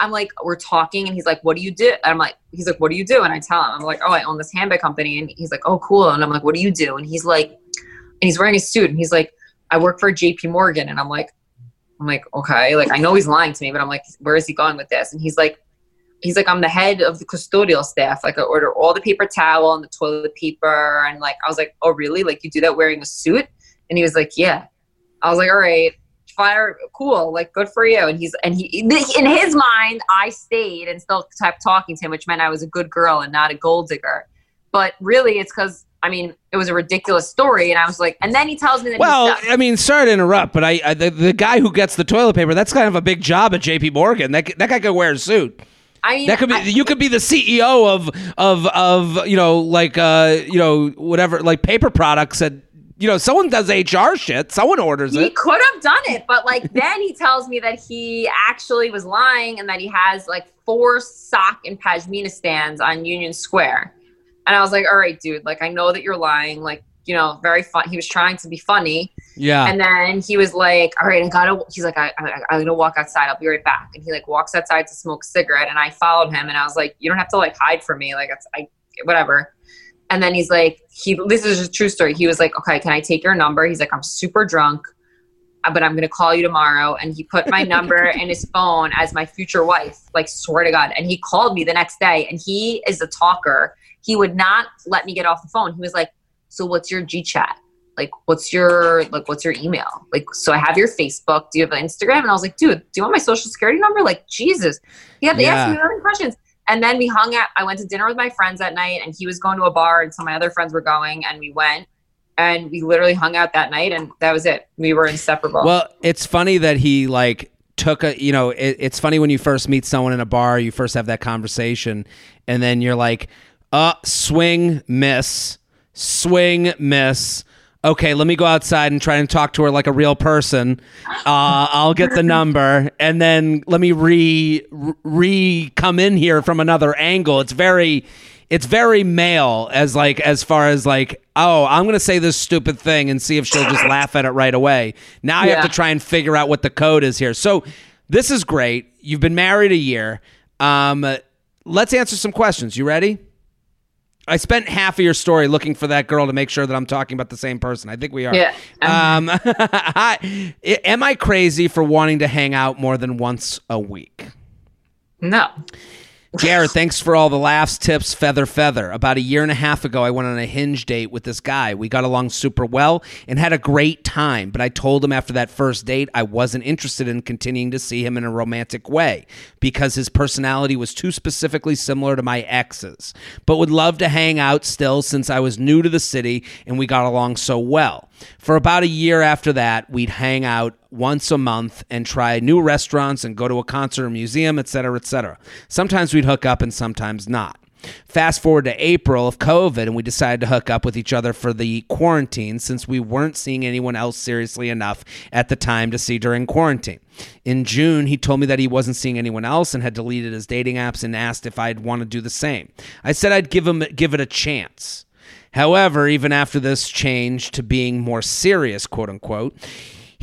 I'm like, we're talking and he's like, what do you do? And I'm like, he's like, what do you do? And I tell him, I'm like, oh, I own this handbag company. And he's like, oh, cool. And I'm like, what do you do? And he's like, and he's wearing a suit and he's like, I work for JP Morgan. And I'm like, I'm like, okay, like I know he's lying to me, but I'm like, where is he going with this? And he's like, he's like, I'm the head of the custodial staff. Like I order all the paper towel and the toilet paper. And like, I was like, oh really? Like you do that wearing a suit? And he was like, yeah. I was like, all right, fire, cool, like good for you. And he's, and he, in his mind, I stayed and still kept talking to him, which meant I was a good girl and not a gold digger. But really, it's because I mean, it was a ridiculous story, and I was like, and then he tells me that. Well, I mean, sorry to interrupt, but I, I the, the guy who gets the toilet paper, that's kind of a big job at J.P. Morgan. That that guy could wear a suit. I mean, That could be I- you could be the CEO of of of you know like uh you know whatever like paper products and you know someone does HR shit. Someone orders he it. He could have done it, but like then he tells me that he actually was lying and that he has like four sock and pashmina stands on Union Square. And I was like, all right, dude, like I know that you're lying. Like, you know, very fun. He was trying to be funny. Yeah. And then he was like, all right, I gotta, he's like, I, I, I'm gonna walk outside. I'll be right back. And he like walks outside to smoke a cigarette. And I followed him and I was like, you don't have to like hide from me. Like, it's, I, whatever. And then he's like, he, this is a true story. He was like, okay, can I take your number? He's like, I'm super drunk, uh, but I'm going to call you tomorrow. And he put my number in his phone as my future wife, like, swear to God. And he called me the next day and he is a talker. He would not let me get off the phone. He was like, so what's your G chat? Like, what's your, like, what's your email? Like, so I have your Facebook. Do you have an Instagram? And I was like, dude, do you want my social security number? Like, Jesus. He had to ask me million questions. And then we hung out. I went to dinner with my friends that night, and he was going to a bar, and some of my other friends were going, and we went, and we literally hung out that night, and that was it. We were inseparable. Well, it's funny that he like took a you know it, it's funny when you first meet someone in a bar you first have that conversation and then you're like uh swing miss. Swing miss. Okay let me go outside and try and talk to her like a real person. Uh i'll get the number and then let me re re come in here from another angle. It's very it's very male as like as far as like oh i'm gonna say this stupid thing and see if she'll just laugh at it right away. Now i have to try and figure out what the code is here. So this is great. You've been married a year. Um let's answer some questions. You ready i spent half of your story looking for that girl to make sure that i'm talking about the same person i think we are yeah. um I- am i crazy for wanting to hang out more than once a week no. Jared, thanks for all the laughs, tips, feather, feather. About a year and a half ago, I went on a hinge date with this guy. We got along super well and had a great time, but I told him after that first date I wasn't interested in continuing to see him in a romantic way because his personality was too specifically similar to my ex's, but would love to hang out still since I was new to the city and we got along so well. For about a year after that, we'd hang out once a month and try new restaurants and go to a concert or museum, etc., etc. Sometimes we'd hook up and sometimes not. Fast forward to April of COVID, and we decided to hook up with each other for the quarantine since we weren't seeing anyone else seriously enough at the time to see during quarantine. In June, he told me that he wasn't seeing anyone else and had deleted his dating apps and asked if I'd want to do the same. I said I'd give him give it a chance. However, even after this change to being more serious, quote unquote,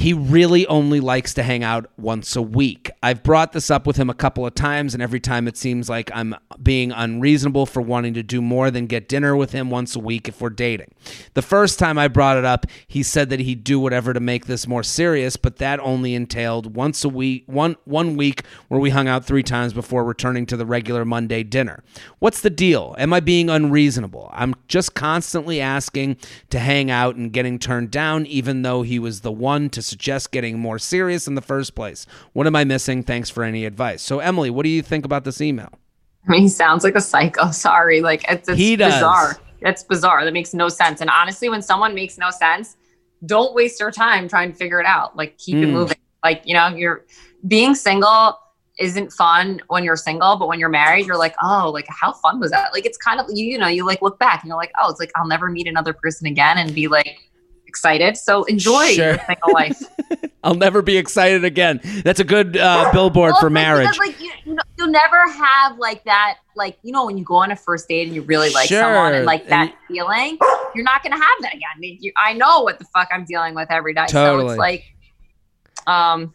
he really only likes to hang out once a week. I've brought this up with him a couple of times, and every time it seems like I'm being unreasonable for wanting to do more than get dinner with him once a week if we're dating. The first time I brought it up, he said that he'd do whatever to make this more serious, but that only entailed once a week, one one week where we hung out three times before returning to the regular Monday dinner. What's the deal? Am I being unreasonable? I'm just constantly asking to hang out and getting turned down, even though he was the one to suggest getting more serious in the first place. What am I missing? Thanks for any advice. So, Emily, what do you think about this email? I mean, he sounds like a psycho. Sorry. Like, it's, it's he does. bizarre. It's bizarre. That makes no sense. And honestly, when someone makes no sense, don't waste your time trying to figure it out. Like, keep mm. it hmm. moving. Like, you know, you're being single isn't fun when you're single, but when you're married, you're like, oh, like how fun was that? Like it's kind of you, you know, you like look back and you're like, oh, it's like I'll never meet another person again and be like excited. So enjoy sure. your single life. I'll never be excited again. That's a good uh, billboard well, for marriage. Because, like you, you know, you'll never have like that, like you know, when you go on a first date and you really like sure. someone and like that and, feeling, you're not gonna have that again. I mean, you, I know what the fuck I'm dealing with every day. Totally. So it's like, um,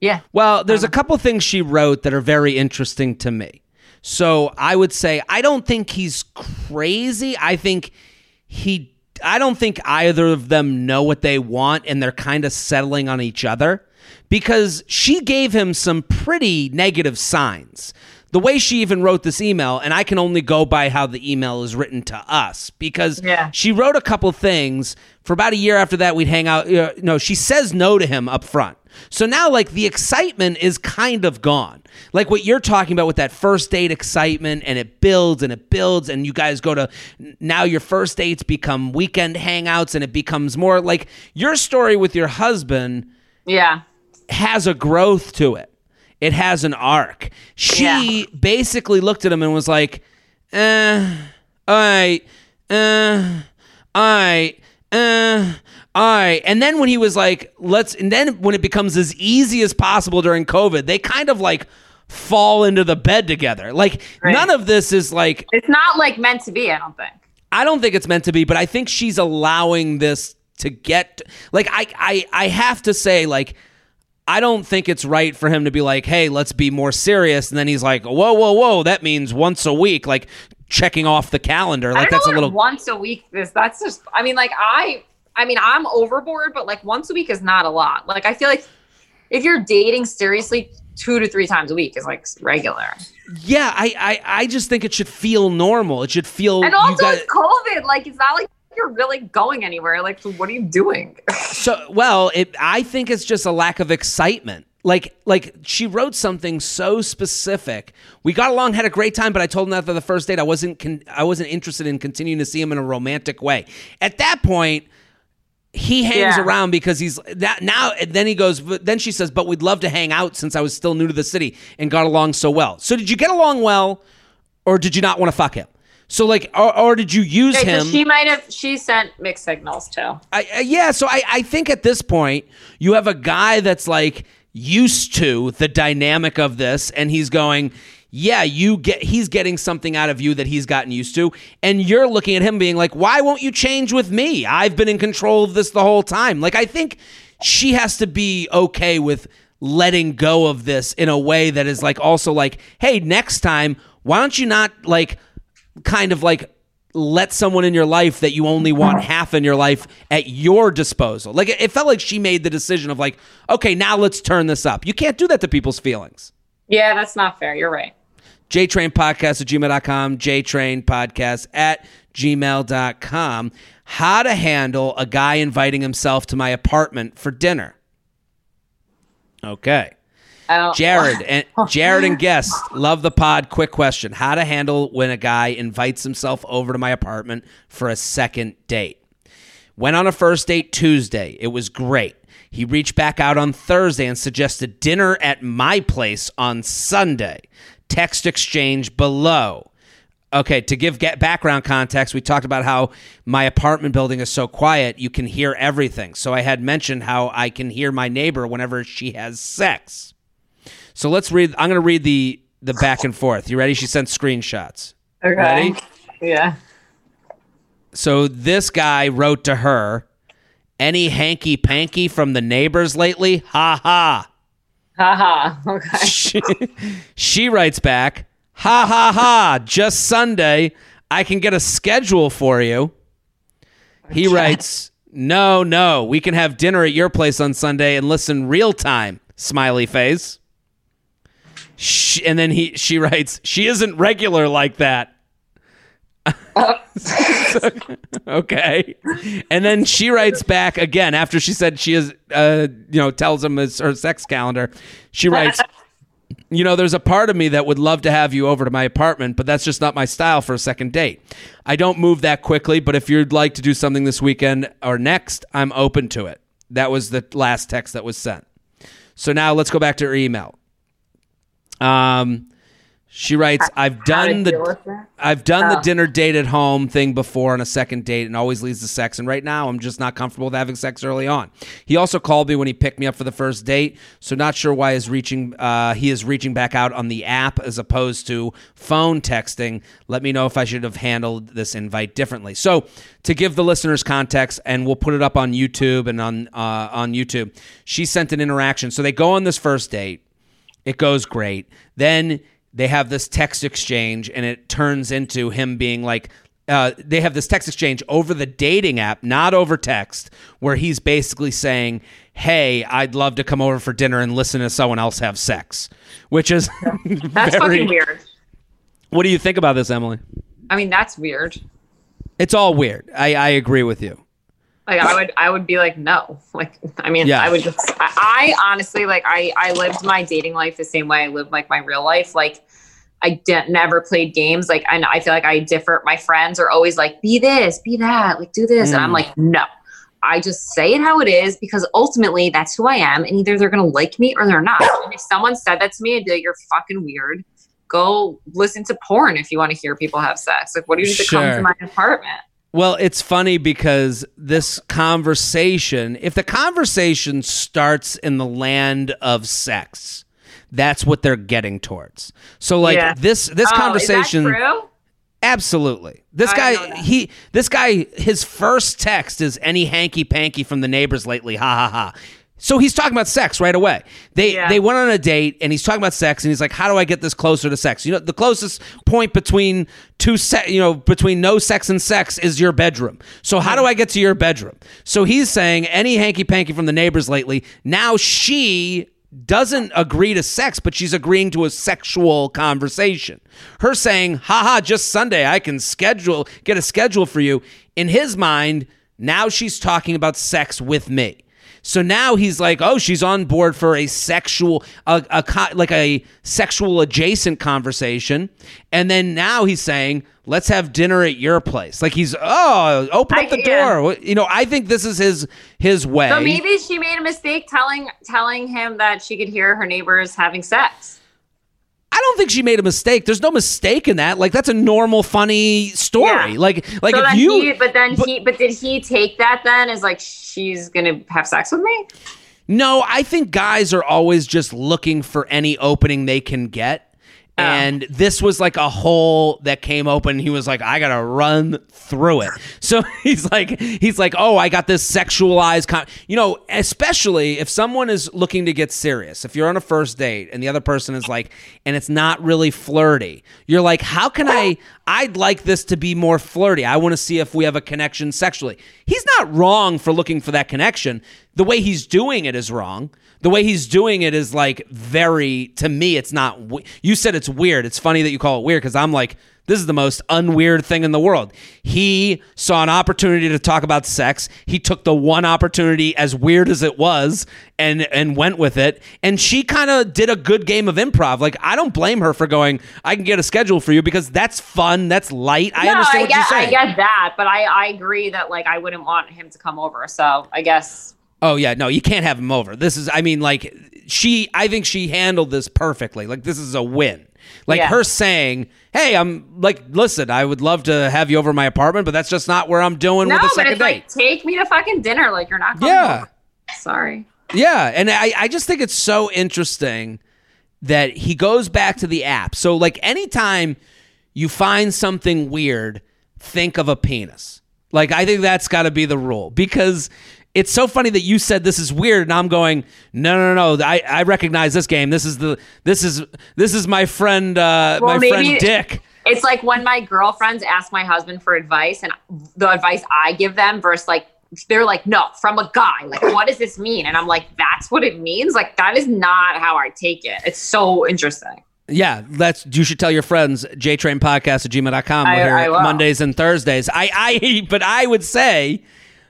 yeah. Well, there's um, a couple things she wrote that are very interesting to me. So I would say I don't think he's crazy. I think he I don't think either of them know what they want and they're kind of settling on each other because she gave him some pretty negative signs. The way she even wrote this email, and I can only go by how the email is written to us because yeah. she wrote a couple things. For about a year after that, we'd hang out. You no, she says no to him up front. So now, like, the excitement is kind of gone. Like what you're talking about with that first date excitement, and it builds and it builds, and you guys go to now your first dates become weekend hangouts, and it becomes more like your story with your husband. Yeah. Has a growth to it, it has an arc. She yeah. basically looked at him and was like, eh, all right, uh, all right, uh, all right. And then when he was like, let's, and then when it becomes as easy as possible during COVID, they kind of like fall into the bed together. Like, right. none of this is like. It's not like meant to be, I don't think. I don't think it's meant to be, but I think she's allowing this to get. Like, I, I, I have to say, like, I don't think it's right for him to be like, hey, let's be more serious. And then he's like, whoa, whoa, whoa, that means once a week, like checking off the calendar. Like, that's a little. Once a week, this, that's just, I mean, like, I I mean, I'm overboard, but like once a week is not a lot. Like I feel like if you're dating seriously, two to three times a week is like regular. Yeah, I I, I just think it should feel normal. It should feel. And also, got, it's COVID. Like it's not like you're really going anywhere. Like, what are you doing? so, well, it. I think it's just a lack of excitement like like she wrote something so specific. We got along, had a great time, but I told him after the first date I wasn't con- I wasn't interested in continuing to see him in a romantic way. At that point, he hangs yeah. around because he's that now then he goes then she says but we'd love to hang out since i was still new to the city and got along so well so did you get along well or did you not want to fuck him so like or, or did you use okay, him she might have she sent mixed signals too I, uh, yeah so I, I think at this point you have a guy that's like used to the dynamic of this and he's going yeah, you get he's getting something out of you that he's gotten used to, and you're looking at him being like, "Why won't you change with me? I've been in control of this the whole time." Like I think she has to be okay with letting go of this in a way that is like also like, "Hey, next time, why don't you not like kind of like let someone in your life that you only want half in your life at your disposal. Like it felt like she made the decision of like, okay, now let's turn this up. You can't do that to people's feelings. Yeah, that's not fair. You're right. jtrainpodcast at gmail.com, jtrainpodcast at gmail.com. How to handle a guy inviting himself to my apartment for dinner. Okay. Jared and Jared and guest love the pod. Quick question: How to handle when a guy invites himself over to my apartment for a second date? Went on a first date Tuesday. It was great. He reached back out on Thursday and suggested dinner at my place on Sunday. Text exchange below. Okay, to give get background context, we talked about how my apartment building is so quiet, you can hear everything. So I had mentioned how I can hear my neighbor whenever she has sex. So let's read. I'm going to read the the back and forth. You ready? She sent screenshots. Okay. Ready? Yeah. So this guy wrote to her, "Any hanky panky from the neighbors lately? Ha ha." Ha ha. Okay. She, she writes back, "Ha ha ha! Just Sunday. I can get a schedule for you." He writes, "No, no. We can have dinner at your place on Sunday and listen real time." Smiley face. She, and then he she writes, "She isn't regular like that." okay. And then she writes back again after she said she is, uh, you know, tells him his, her sex calendar. She writes, you know, there's a part of me that would love to have you over to my apartment, but that's just not my style for a second date. I don't move that quickly, but if you'd like to do something this weekend or next, I'm open to it. That was the last text that was sent. So now let's go back to her email. Um, she writes, "I've done the I've done the Oh. dinner date at home thing before on a second date, and always leads to sex. And right now, I'm just not comfortable with having sex early on. He also called me when he picked me up for the first date, so not sure why is reaching uh, he is reaching back out on the app as opposed to phone texting. Let me know if I should have handled this invite differently. So to give the listeners context, and we'll put it up on YouTube and on uh, on YouTube. She sent an interaction, so they go on this first date. It goes great. Then they have this text exchange, and it turns into him being like, uh, they have this text exchange over the dating app, not over text, where he's basically saying, Hey, I'd love to come over for dinner and listen to someone else have sex, which is That's very. fucking weird. What do you think about this, Emily? I mean, that's weird. It's all weird. I, I agree with you. Like I would, I would be like, no. Like, I mean, Yeah. I would just, I, I honestly, like, I, I lived my dating life the same way I lived like my real life. Like, I didn't never played games. Like, I, I feel like I differ. My friends are always like, be this, be that, like, do this, and I'm Mm. like, no. I just say it how it is because ultimately that's who I am, and either they're gonna like me or they're not. And if someone said that to me, I'd be like, you're fucking weird. Go listen to porn if you want to hear people have sex. Like, what do you need to come to my apartment? Well, it's funny because this conversation, if the conversation starts in the land of sex, that's what they're getting towards. So like Yeah. this this Oh, conversation Is that true? absolutely. This I guy didn't know that. he this guy his first text is any hanky panky from the neighbors lately. Ha ha ha. So he's talking about sex right away. They Yeah. they went on a date and he's talking about sex and he's like, "How do I get this closer to sex?" You know, the closest point between two se- you know, between no sex and sex is your bedroom. So how do I get to your bedroom? So he's saying any hanky panky from the neighbors lately. Now she doesn't agree to sex, but she's agreeing to a sexual conversation. Her saying, haha, just Sunday, I can schedule, get a schedule for you. In his mind, now she's talking about sex with me. So now he's like, oh, she's on board for a sexual, a, a co- like a sexual adjacent conversation, and then now he's saying, let's have dinner at your place. Like he's, oh, open I- up the yeah. door. You know, I think this is his his way. So maybe she made a mistake telling telling him that she could hear her neighbors having sex. I don't think she made a mistake. There's no mistake in that. Like that's a normal, funny story. Yeah. Like, like so if you, he, but then but- he, but did he take that then as like she's gonna have sex with me? no, I think guys are always just looking for any opening they can get. And this was like a hole that came open. He was like, I gotta run through it. So he's like, he's like, oh, I got this sexualized, con-. you know, especially if someone is looking to get serious. If you're on a first date and the other person is like, and it's not really flirty, you're like, how can I? I'd like this to be more flirty. I want to see if we have a connection sexually. He's not wrong for looking for that connection. The way he's doing it is wrong. The way he's doing it is like very to me it's not you said it's weird it's funny that you call it weird because i'm like this is the most unweird thing in the world. He saw an opportunity to talk about sex. He took the one opportunity, as weird as it was, and and went with it. And she kind of did a good game of improv. Like I don't blame her for going. I can get a schedule for you because that's fun. That's light. I understand I what get, you're saying. I get that, but I I agree that like I wouldn't want him to come over. So I guess. Oh yeah, no, you can't have him over. This is, I mean, like she. I think she handled this perfectly. Like this is a win. Like Yeah. her saying, "Hey, I'm like, listen, I would love to have you over my apartment, but that's just not where I'm doing No, with the but second it's date." like take me to fucking dinner. Like you're not. Yeah, over. Sorry. yeah, and I, I just think it's so interesting that he goes back to the app. So like anytime you find something weird, think of a penis. Like I think that's got to be the rule because it's so funny that you said this is weird and I'm going no no no I, I recognize this game. This is the this is this is my friend uh Well, my friend Dick. It's like when my girlfriends ask my husband for advice, and the advice I give them versus like they're like, no, from a guy. Like, what does this mean? And I'm like, that's what it means. Like, that is not how I take it. It's so interesting. Yeah, that's you should tell your friends jtrainpodcast at gmail.com. We're I- here I. Mondays and Thursdays. I, I but I would say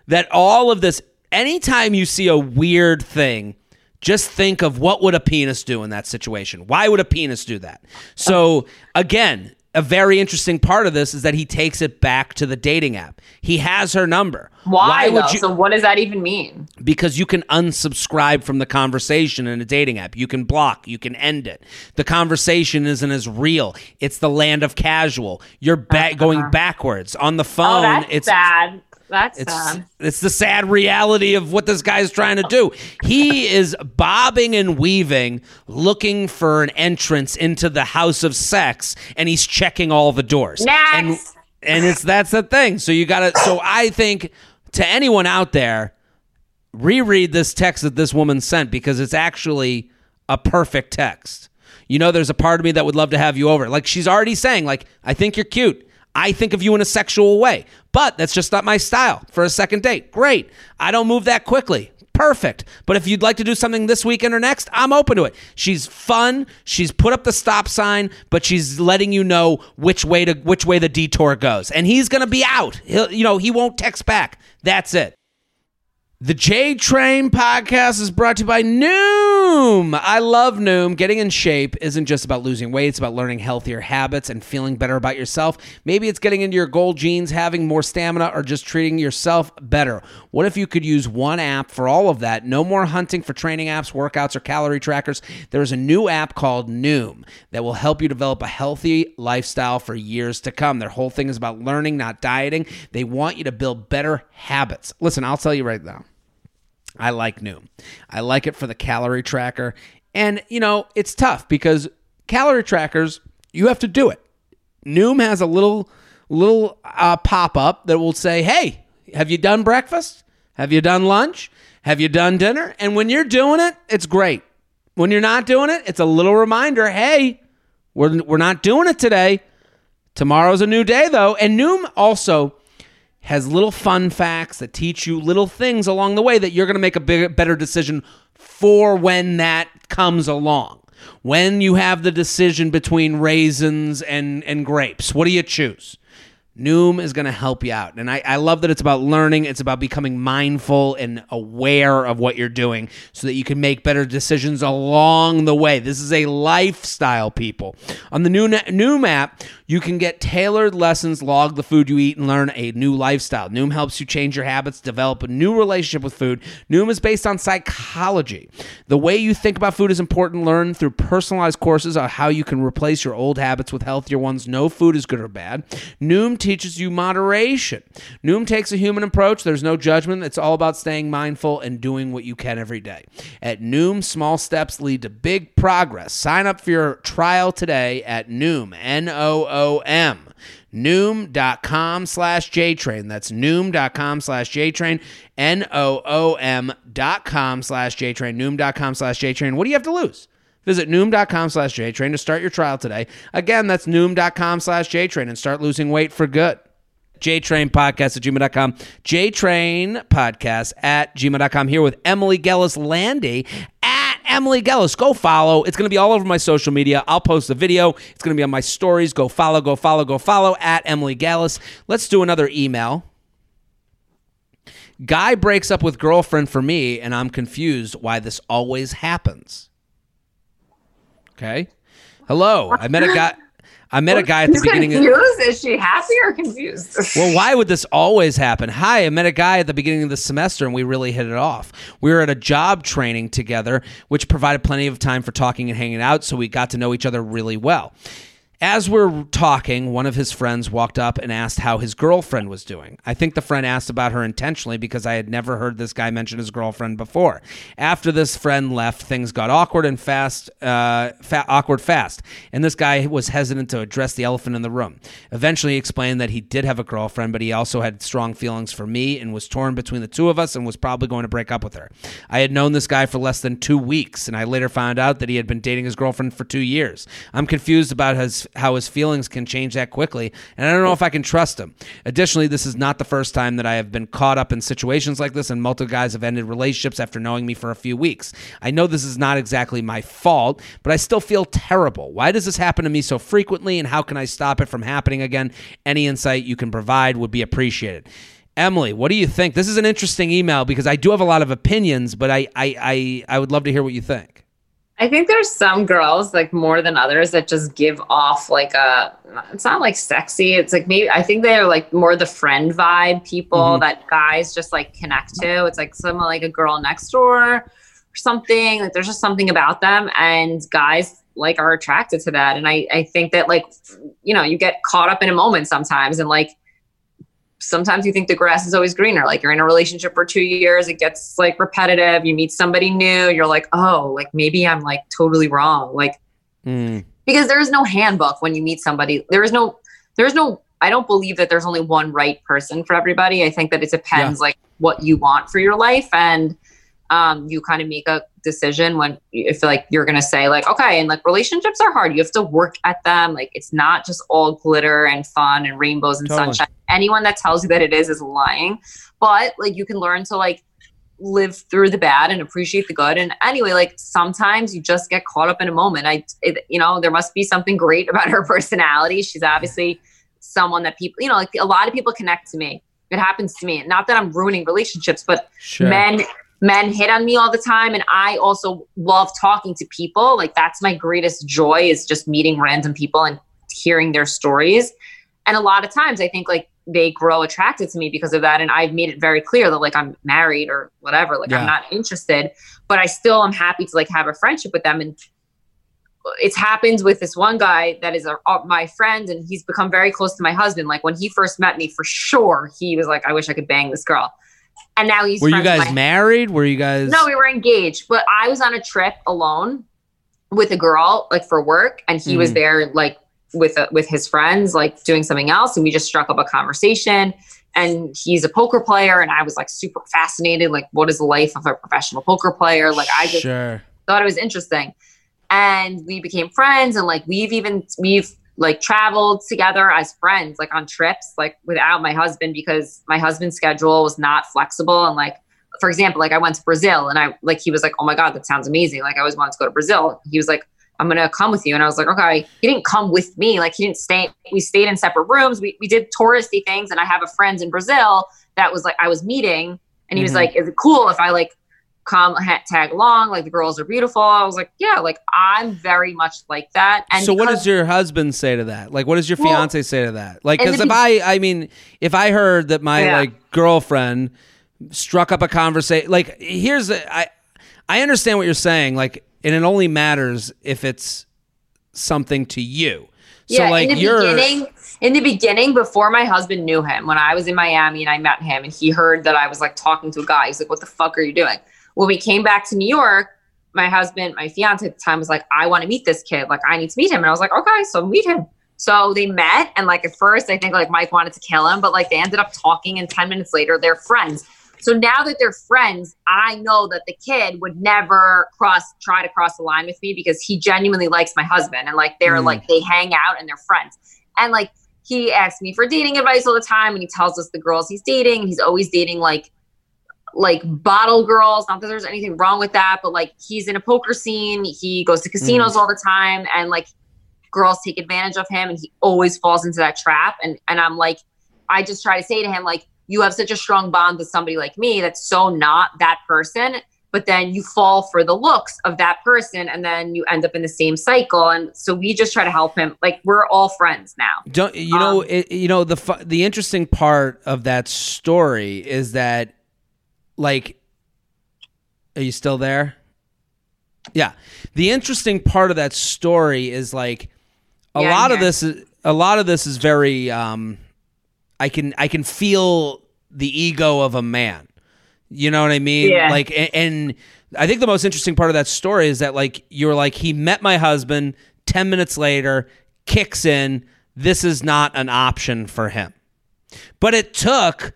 that all of this anytime you see a weird thing, just think of what would a penis do in that situation? Why would a penis do that? So again, a very interesting part of this is that he takes it back to the dating app. He has her number. Why, would though? you so what does that even mean? because you can unsubscribe from the conversation in a dating app. You can block, you can end it. The conversation isn't as real. It's the land of casual. You're ba- going backwards on the phone. Uh-huh. Oh, that's it's sad. That's it's sad. it's the sad reality of what this guy's trying to do. He is bobbing and weaving, looking for an entrance into the house of sex, and he's checking all the doors. And and it's that's the thing. So you got to. So I think to anyone out there, reread this text that this woman sent because it's actually a perfect text. You know, there's a part of me that would love to have you over. Like she's already saying, like I think you're cute. I think of you in a sexual way, but that's just not my style for a second date. Great. I don't move that quickly. Perfect. But if you'd like to do something this weekend or next, I'm open to it. She's fun. She's put up the stop sign, but she's letting you know which way to which way the detour goes. And he's going to be out. He'll, you know, he won't text back. That's it. The J Train podcast is brought to you by Noom. I love Noom. Getting in shape isn't just about losing weight, it's about learning healthier habits and feeling better about yourself. Maybe it's getting into your goal jeans, having more stamina, or just treating yourself better. What if you could use one app for all of that? No more hunting for training apps, workouts, or calorie trackers. There's a new app called Noom that will help you develop a healthy lifestyle for years to come. Their whole thing is about learning, not dieting. They want you to build better habits. Listen, I'll tell you right now. I like Noom. I like it for the calorie tracker. And, you know, it's tough because calorie trackers, you have to do it. Noom has a little little uh, pop up that will say, "Hey, have you done breakfast? Have you done lunch? Have you done dinner?" And when you're doing it, it's great. When you're not doing it, it's a little reminder, "Hey, we're we're not doing it today. Tomorrow's a new day though." And Noom also has little fun facts that teach you little things along the way that you're going to make a bigger, better decision for when that comes along. When you have the decision between raisins and, and grapes, what do you choose? Noom is going to help you out. And I, I love that it's about learning. It's about becoming mindful and aware of what you're doing so that you can make better decisions along the way. This is a lifestyle, people. On the new Noom app, you can get tailored lessons, log the food you eat, and learn a new lifestyle. Noom helps you change your habits, develop a new relationship with food. Noom is based on psychology. The way you think about food is important. Learn through personalized courses on how you can replace your old habits with healthier ones. No food is good or bad. Noom teaches you moderation. Noom takes a human approach. There's no judgment. It's all about staying mindful and doing what you can every day. At Noom, small steps lead to big progress. Sign up for your trial today at Noom, N O O M. Noom.com slash JTrain. That's Noom.com slash JTrain. N O O M dot com slash JTrain. Noom.com slash JTrain. What do you have to lose? Visit Noom.com slash JTrain to start your trial today. Again, that's Noom.com slash JTrain and start losing weight for good. JTrain Podcast at gmail.com. JTrain Podcast at gmail.com. Here with Emily Gellis Lande at Emily Gellis. Go follow. It's going to be all over my social media. I'll post the video. It's going to be on my stories. Go follow, go follow, go follow at Emily Gellis. Let's do another email. Guy breaks up with girlfriend for me, and I'm confused why this always happens. Okay. Hello. I met a guy. I met a guy at the She's beginning of confused. Is she happy or confused? well, why would this always happen? Hi, I met a guy at the beginning of the semester and we really hit it off. We were at a job training together, which provided plenty of time for talking and hanging out, so we got to know each other really well. As we're talking, one of his friends walked up and asked how his girlfriend was doing. I think the friend asked about her intentionally because I had never heard this guy mention his girlfriend before. After this friend left, things got awkward and fast, uh, fa- awkward fast, and this guy was hesitant to address the elephant in the room. Eventually, he explained that he did have a girlfriend, but he also had strong feelings for me and was torn between the two of us and was probably going to break up with her. I had known this guy for less than two weeks, and I later found out that he had been dating his girlfriend for two years. I'm confused about his how his feelings can change that quickly, and I don't know if I can trust him. Additionally, this is not the first time that I have been caught up in situations like this, and multiple guys have ended relationships after knowing me for a few weeks. I know this is not exactly my fault, but I still feel terrible. Why does this happen to me so frequently, and how can I stop it from happening again? Any insight you can provide would be appreciated. Emily, what do you think? This is an interesting email because I do have a lot of opinions, but I I, I, I would love to hear what you think. I think there's some girls like more than others that just give off like a it's not like sexy. It's like maybe I think they're like more the friend vibe people Mhm. that guys just like connect to. It's like someone like a girl next door or something. Like there's just something about them and guys like are attracted to that. And I, I think that like you know, you get caught up in a moment sometimes and like sometimes you think the grass is always greener. Like you're in a relationship for two years, it gets like repetitive. You meet somebody new, you're like, oh, like maybe I'm like totally wrong. Like Mm, because there is no handbook when you meet somebody. There is no, there is no. I don't believe that there's only one right person for everybody. I think that it depends like what you want for your life and um, you kind of make a decision when if like you're gonna say like okay and like relationships are hard. You have to work at them. Like it's not just all glitter and fun and rainbows and Totally. sunshine. Anyone that tells you that it is is lying. But like you can learn to like live through the bad and appreciate the good. And anyway like sometimes you just get caught up in a moment. I it, you know there must be something great about her personality. She's obviously someone that people you know like a lot of people connect to me. It happens to me. Not that i'm ruining relationships but sure. men men hit on me all the time and i also love talking to people. Like that's my greatest joy is just meeting random people and hearing their stories. And a lot of times i think like they grow attracted to me because of that and i've made it very clear that like i'm married or whatever like Yeah. i'm not interested but i still am happy to like have a friendship with them. And it's happened with this one guy that is a, a- my friend and he's become very close to my husband. Like when he first met me for sure he was like i wish i could bang this girl and now he's Were you guys married? Were you guys? no, we were engaged, but I was on a trip alone with a girl, like for work, and he was Mhm. there, like with a, with his friends, like doing something else, and we just struck up a conversation. And he's a poker player, and I was like super fascinated, like what is the life of a professional poker player? Like I just sure. thought it was interesting, and we became friends, and like we've even we've like traveled together as friends, like on trips, like without my husband because my husband's schedule was not flexible, and like for example, like I went to Brazil and I like he was like, Oh my god, that sounds amazing. Like I always wanted to go to Brazil. He was like, I'm gonna come with you. And I was like, Okay. He didn't come with me. Like he didn't stay we stayed in separate rooms. We we did touristy things and I have a friend in Brazil that was like I was meeting and he was Mhm. like, Is it cool if I like come ha- tag along? Like the girls are beautiful. I was like, Yeah, like I'm very much like that. And so what does your husband say to that? Like, what does your Well, fiance say to that? Like, because if I, I mean, if I heard that my Yeah. like girlfriend struck up a conversation, like, here's the, I, I understand what you're saying, like, and it only matters if it's something to you. So yeah, like in the you're, beginning, in the beginning, before my husband knew him, when I was in Miami and I met him, and he heard that I was like talking to a guy, he's like, "What the fuck are you doing?" When we came back to New York, my husband, my fiance at the time, was like, "I want to meet this kid. Like, I need to meet him." And I was like, "Okay, so meet him." So they met, and like at first, I think like Mike wanted to kill him, but like they ended up talking, and ten minutes later, they're friends. So now that they're friends, I know that the kid would never cross, try to cross the line with me because he genuinely likes my husband, and like they're Mm. like they hang out and they're friends, and like he asks me for dating advice all the time and he tells us the girls he's dating and he's always dating like like bottle girls not that there's anything wrong with that but like he's in a poker scene he goes to casinos mm. all the time and like girls take advantage of him and he always falls into that trap and and I'm like I just try to say to him like you have such a strong bond with somebody like me that's so not that person but then you fall for the looks of that person and then you end up in the same cycle and so we just try to help him like we're all friends now don't you know um, it, you know the the interesting part of that story is that like are you still there yeah the interesting part of that story is like a yeah, lot of this is a lot of this is very um i can i can feel the ego of a man you know what I mean? Yeah. Like, and, and I think the most interesting part of that story is that like you're like he met my husband. Ten minutes later, kicks in. This is not an option for him. But it took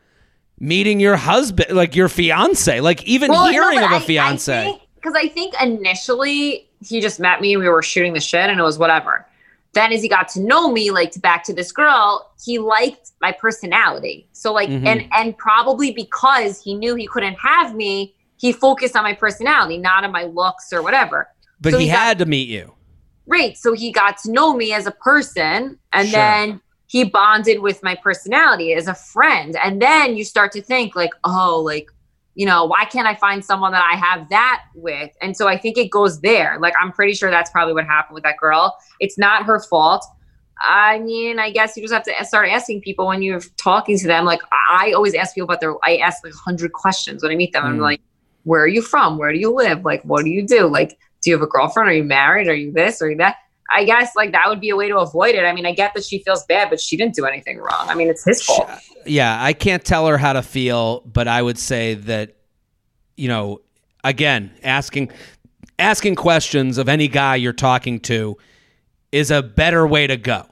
meeting your husband, like your fiance, like even well, hearing no, of a I, fiance. Because I, I think initially he just met me. And we were shooting the shit, and it was whatever then as he got to know me like to back to this girl he liked my personality so like mm-hmm. and and probably because he knew he couldn't have me he focused on my personality not on my looks or whatever but so he, he had to meet you right so he got to know me as a person and sure. then he bonded with my personality as a friend and then you start to think like oh like you know, why can't I find someone that I have that with? And so I think it goes there. Like, I'm pretty sure that's probably what happened with that girl. It's not her fault. I mean, I guess you just have to start asking people when you're talking to them. Like, I always ask people about their, I ask like 100 questions when I meet them. Mm. I'm like, where are you from? Where do you live? Like, what do you do? Like, do you have a girlfriend? Are you married? Are you this? Are you that? I guess like that would be a way to avoid it. I mean, I get that she feels bad, but she didn't do anything wrong. I mean, it's his fault. Yeah, I can't tell her how to feel, but I would say that you know, again, asking asking questions of any guy you're talking to is a better way to go.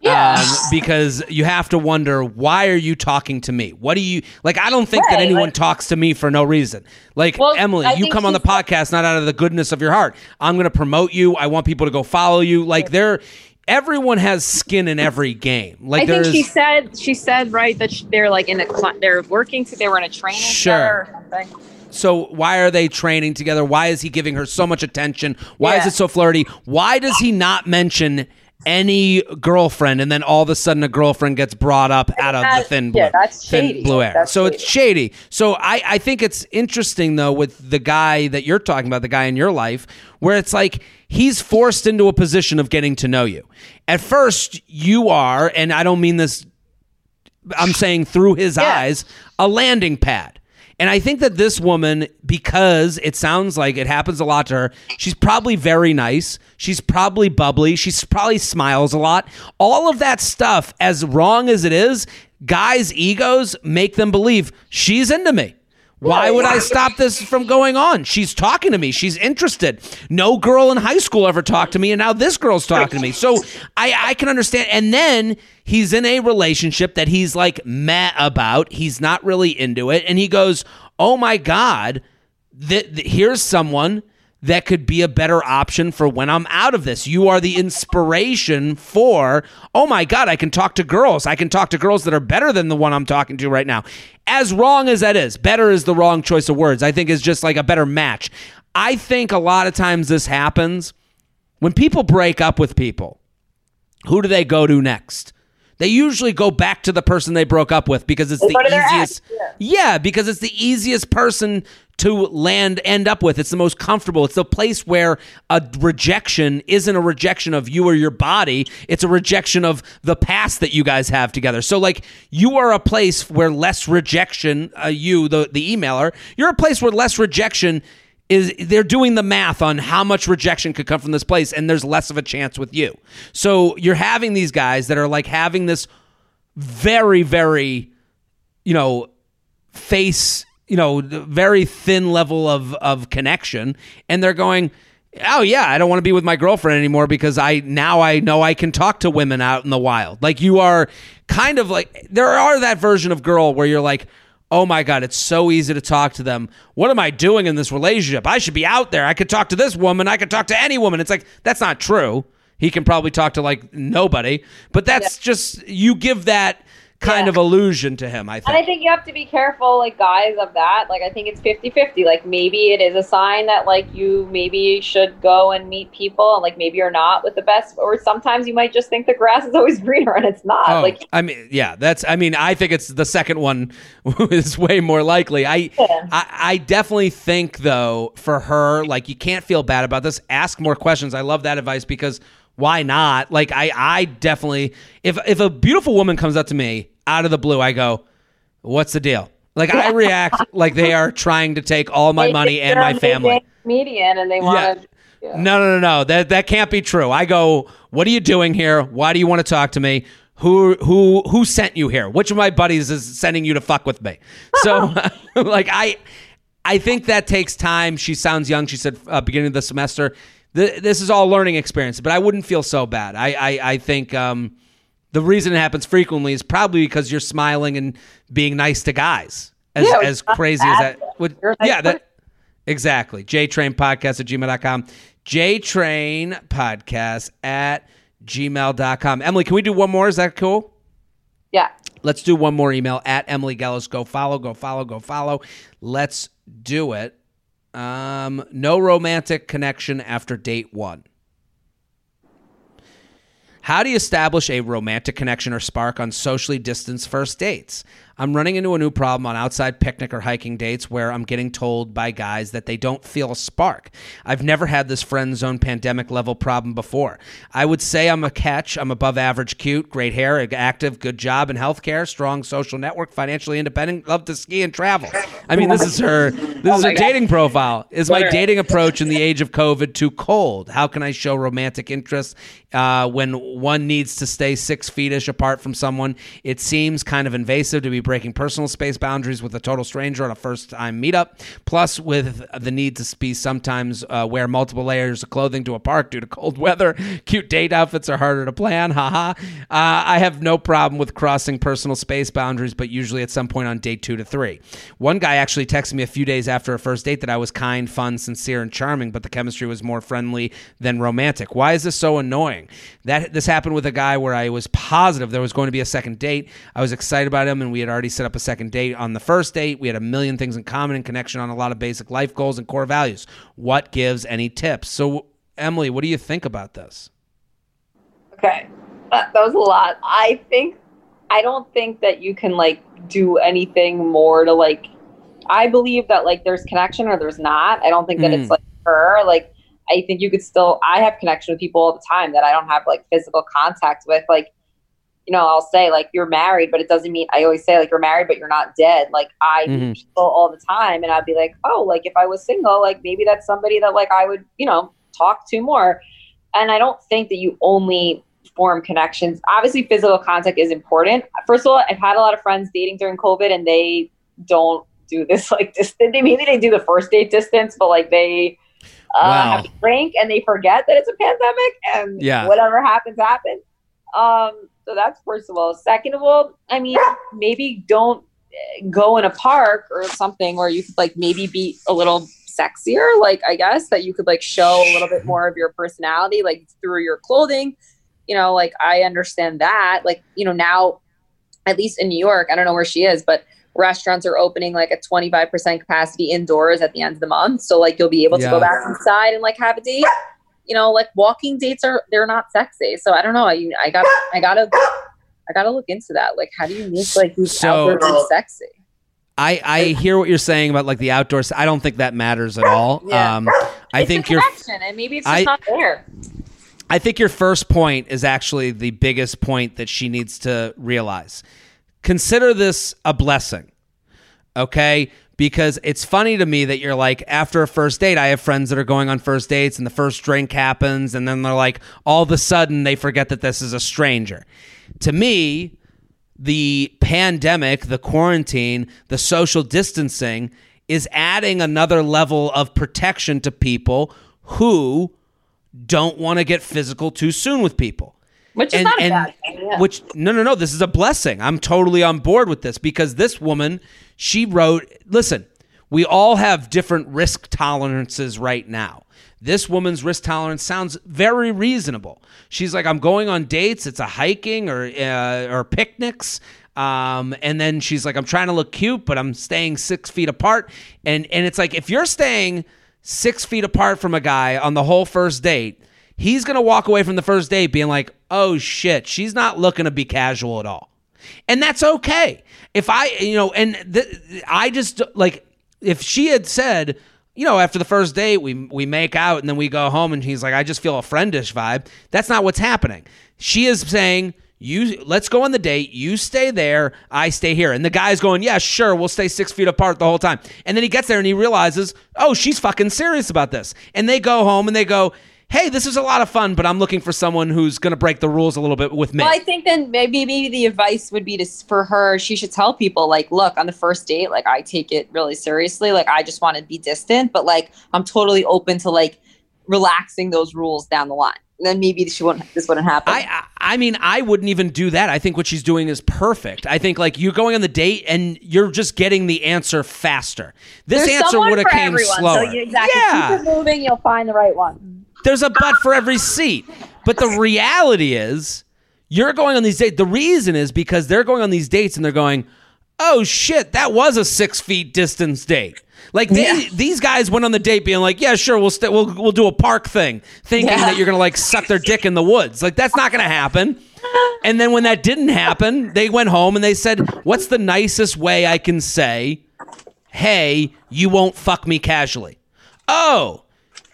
Yeah. Um, because you have to wonder why are you talking to me? What do you like? I don't think right, that anyone like, talks to me for no reason. Like well, Emily, I you come on the podcast not out of the goodness of your heart. I'm going to promote you. I want people to go follow you. Like they're everyone has skin in every game. Like I think she said she said right that they're like in a they're working to they were in a training sure. So why are they training together? Why is he giving her so much attention? Why yeah. is it so flirty? Why does he not mention any girlfriend, and then all of a sudden a girlfriend gets brought up out of the thin blue, yeah, that's thin blue air. That's so shady. it's shady. So I, I think it's interesting though with the guy that you're talking about, the guy in your life, where it's like he's forced into a position of getting to know you. At first, you are, and I don't mean this. I'm saying through his yeah. eyes, a landing pad. And I think that this woman, because it sounds like it happens a lot to her, she's probably very nice. She's probably bubbly. She's probably smiles a lot. All of that stuff, as wrong as it is, guys' egos make them believe she's into me. Why would I stop this from going on? She's talking to me. She's interested. No girl in high school ever talked to me, and now this girl's talking to me. So I, I can understand. And then he's in a relationship that he's like mad about. He's not really into it. And he goes, Oh my God, th- th- here's someone that could be a better option for when I'm out of this. You are the inspiration for, oh my God, I can talk to girls. I can talk to girls that are better than the one I'm talking to right now. As wrong as that is, better is the wrong choice of words. I think is just like a better match. I think a lot of times this happens when people break up with people. Who do they go to next? They usually go back to the person they broke up with because it's they the easiest. Yeah. yeah, because it's the easiest person to land end up with. It's the most comfortable. It's the place where a rejection isn't a rejection of you or your body. It's a rejection of the past that you guys have together. So like you are a place where less rejection, uh, you the the emailer, you're a place where less rejection is they're doing the math on how much rejection could come from this place and there's less of a chance with you. So you're having these guys that are like having this very very you know face you know very thin level of of connection and they're going oh yeah i don't want to be with my girlfriend anymore because i now i know i can talk to women out in the wild like you are kind of like there are that version of girl where you're like oh my God, it's so easy to talk to them. What am I doing in this relationship? I should be out there. I could talk to this woman. I could talk to any woman. It's like, that's not true. He can probably talk to like nobody, but that's just you give that kind Yeah. of allusion to him. I think. And I think. you have to be careful, like, guys, of that. Like, I think it's 50 50. Like, maybe it is a sign that, like, you maybe should go and meet people, and, like, maybe you're not with the best, or sometimes you might just think the grass is always greener and it's not. Oh, Like, I mean, yeah, that's. I mean, I think it's the second one is way more likely. I, Yeah. I, I definitely think though, for her, like you can't feel bad about this. Ask more questions. I love that advice because why not? Like I, I definitely, if if a beautiful woman comes up to me out of the blue, I go, "What's the deal?" Like I react like they are trying to take all my they money and my family. Comedian, and they want to. Yeah. No, no, no, no. That that can't be true. I go, "What are you doing here? Why do you want to talk to me? Who who who sent you here? Which of my buddies is sending you to fuck with me?" So, like I I think that takes time. She sounds young. She said uh, beginning of the semester. Th- this is all learning experience, but I wouldn't feel so bad. I I, I think um, the reason it happens frequently is probably because you're smiling and being nice to guys. As Yeah, as crazy as bad. that would You're a nice yeah that Exactly. JTrain Podcast at gmail.com. JTrain Podcast at gmail.com. Emily, can we do one more? Is that cool? Yeah. Let's do one more email at Emily Gellis. Go follow, go follow, go follow. Let's do it. Um, no romantic connection after date one. How do you establish a romantic connection or spark on socially distanced first dates? I'm running into a new problem on outside picnic or hiking dates where I'm getting told by guys that they don't feel a spark. I've never had this friend zone pandemic level problem before. I would say I'm a catch. I'm above average cute, great hair, active, good job in healthcare, strong social network, financially independent, love to ski and travel. I mean, this is her this is her dating profile. Is my dating approach in the age of COVID too cold? How can I show romantic interest uh, when one needs to stay six feetish apart from someone? It seems kind of invasive to be breaking personal space boundaries with a total stranger on a first time meetup. Plus, with the need to be sometimes uh, wear multiple layers of clothing to a park due to cold weather, cute date outfits are harder to plan. Haha. Uh, I have no problem with crossing personal space boundaries, but usually at some point on day two to three. One guy actually texted me a few days after a first date that I was kind, fun, sincere, and charming, but the chemistry was more friendly than romantic. Why is this so annoying? That this happened with a guy where I was positive there was going to be a second date. I was excited about him, and we had already set up a second date on the first date. We had a million things in common and connection on a lot of basic life goals and core values. What gives any tips? So, Emily, what do you think about this? Okay. That, that was a lot. I think, I don't think that you can like do anything more to like, I believe that like there's connection or there's not. I don't think that Mm. it's like her. Like, I think you could still, I have connection with people all the time that I don't have like physical contact with. Like, you know, I'll say like you're married, but it doesn't mean I always say like you're married, but you're not dead. Like I Mhm. meet people all the time, and I'd be like, oh, like if I was single, like maybe that's somebody that like I would, you know, talk to more. And I don't think that you only form connections. Obviously, physical contact is important. First of all, I've had a lot of friends dating during COVID, and they don't do this like distance. They maybe they do the first date distance, but like they uh, Wow. have a drink and they forget that it's a pandemic, and Yeah. whatever happens, happens. Um, so that's first of all. Second of all, I mean, maybe don't go in a park or something where you could like maybe be a little sexier. Like I guess that you could like show a little bit more of your personality, like through your clothing. You know, like I understand that. Like you know now, at least in New York, I don't know where she is, but restaurants are opening like at 25% capacity indoors at the end of the month. So like you'll be able to go back inside and like have a date you know, like walking dates are they're not sexy. So I don't know. I I got I gotta I gotta look into that. Like, how do you make like these So- outdoor dates sexy? I, I hear what you're saying about like the outdoors. I don't think that matters at all. Yeah. Um, I It's think you're and maybe it's just I- not there. I think your first point is actually the biggest point that she needs to realize. Consider this a blessing, okay? Because it's funny to me that you're like, after a first date, I have friends that are going on first dates and the first drink happens, and then they're like, all of a sudden they forget that this is a stranger. To me, the pandemic, the quarantine, the social distancing is adding another level of protection to people who don't want to get physical too soon with people. Which is And- not a bad thing. Yeah. Which no no no, this is a blessing. I'm totally on board with this because this woman, she wrote, listen, we all have different risk tolerances right now. this woman's risk tolerance sounds very reasonable. She's like, I'm going on dates. It's a hiking or uh, or picnics. Um, and then she's like, I'm trying to look cute, but I'm staying six feet apart. And and it's like if you're staying six feet apart from a guy on the whole first date, he's gonna walk away from the first date being like, oh shit, she's not looking to be casual at all. And that's okay. If I, you know, and th- I just like if she had said, you know, after the first date, we we make out and then we go home, and he's like, I just feel a friendish vibe. That's not what's happening. She is saying, you let's go on the date. You stay there. I stay here. And the guy's going, yeah, sure, we'll stay six feet apart the whole time. And then he gets there and he realizes, oh, she's fucking serious about this. And they go home and they go, hey, this is a lot of fun, but I'm looking for someone who's going to break the rules a little bit with me. Well, I think then maybe maybe the advice would be to for her. She should tell people like, look, on the first date, like I take it really seriously. Like I just want to be distant, but like I'm totally open to like relaxing those rules down the line. And then maybe she wouldn't. This wouldn't happen. I, I I mean, I wouldn't even do that. I think what she's doing is perfect. I think like you're going on the date and you're just getting the answer faster. This There's answer would have came everyone, slower. So exactly. Yeah. Keep it moving. You'll find the right one. There's a butt for every seat. But the reality is, you're going on these dates. The reason is because they're going on these dates and they're going, oh shit, that was a six feet distance date. Like they, Yeah. these guys went on the date being like, yeah, sure, we'll st- we'll we'll do a park thing, thinking Yeah. that you're gonna like suck their dick in the woods. Like that's not gonna happen. And then when that didn't happen, they went home and they said, "What's the nicest way I can say, hey, you won't fuck me casually?" Oh,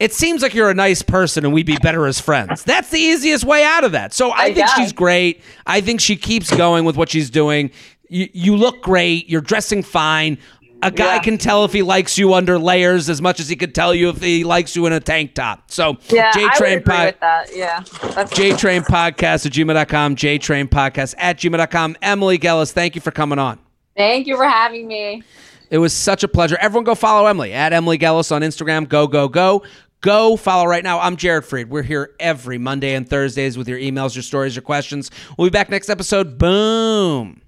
it seems like you're a nice person and we'd be better as friends. That's the easiest way out of that. So I, I think she's great. I think she keeps going with what she's doing. You, you look great. You're dressing fine. A guy Yeah. can tell if he likes you under layers as much as he could tell you if he likes you in a tank top. So Yeah, JTrain agree Pod- with that. Yeah, that's JTrain Podcast at gmail.com, JTrain Podcast at gmail.com. Emily Gellis, thank you for coming on. Thank you for having me. It was such a pleasure. Everyone go follow Emily at Emily Gellis on Instagram. Go, go, go. Go follow right now. I'm Jared Freid. We're here every Monday and Thursdays with your emails, your stories, your questions. We'll be back next episode. Boom.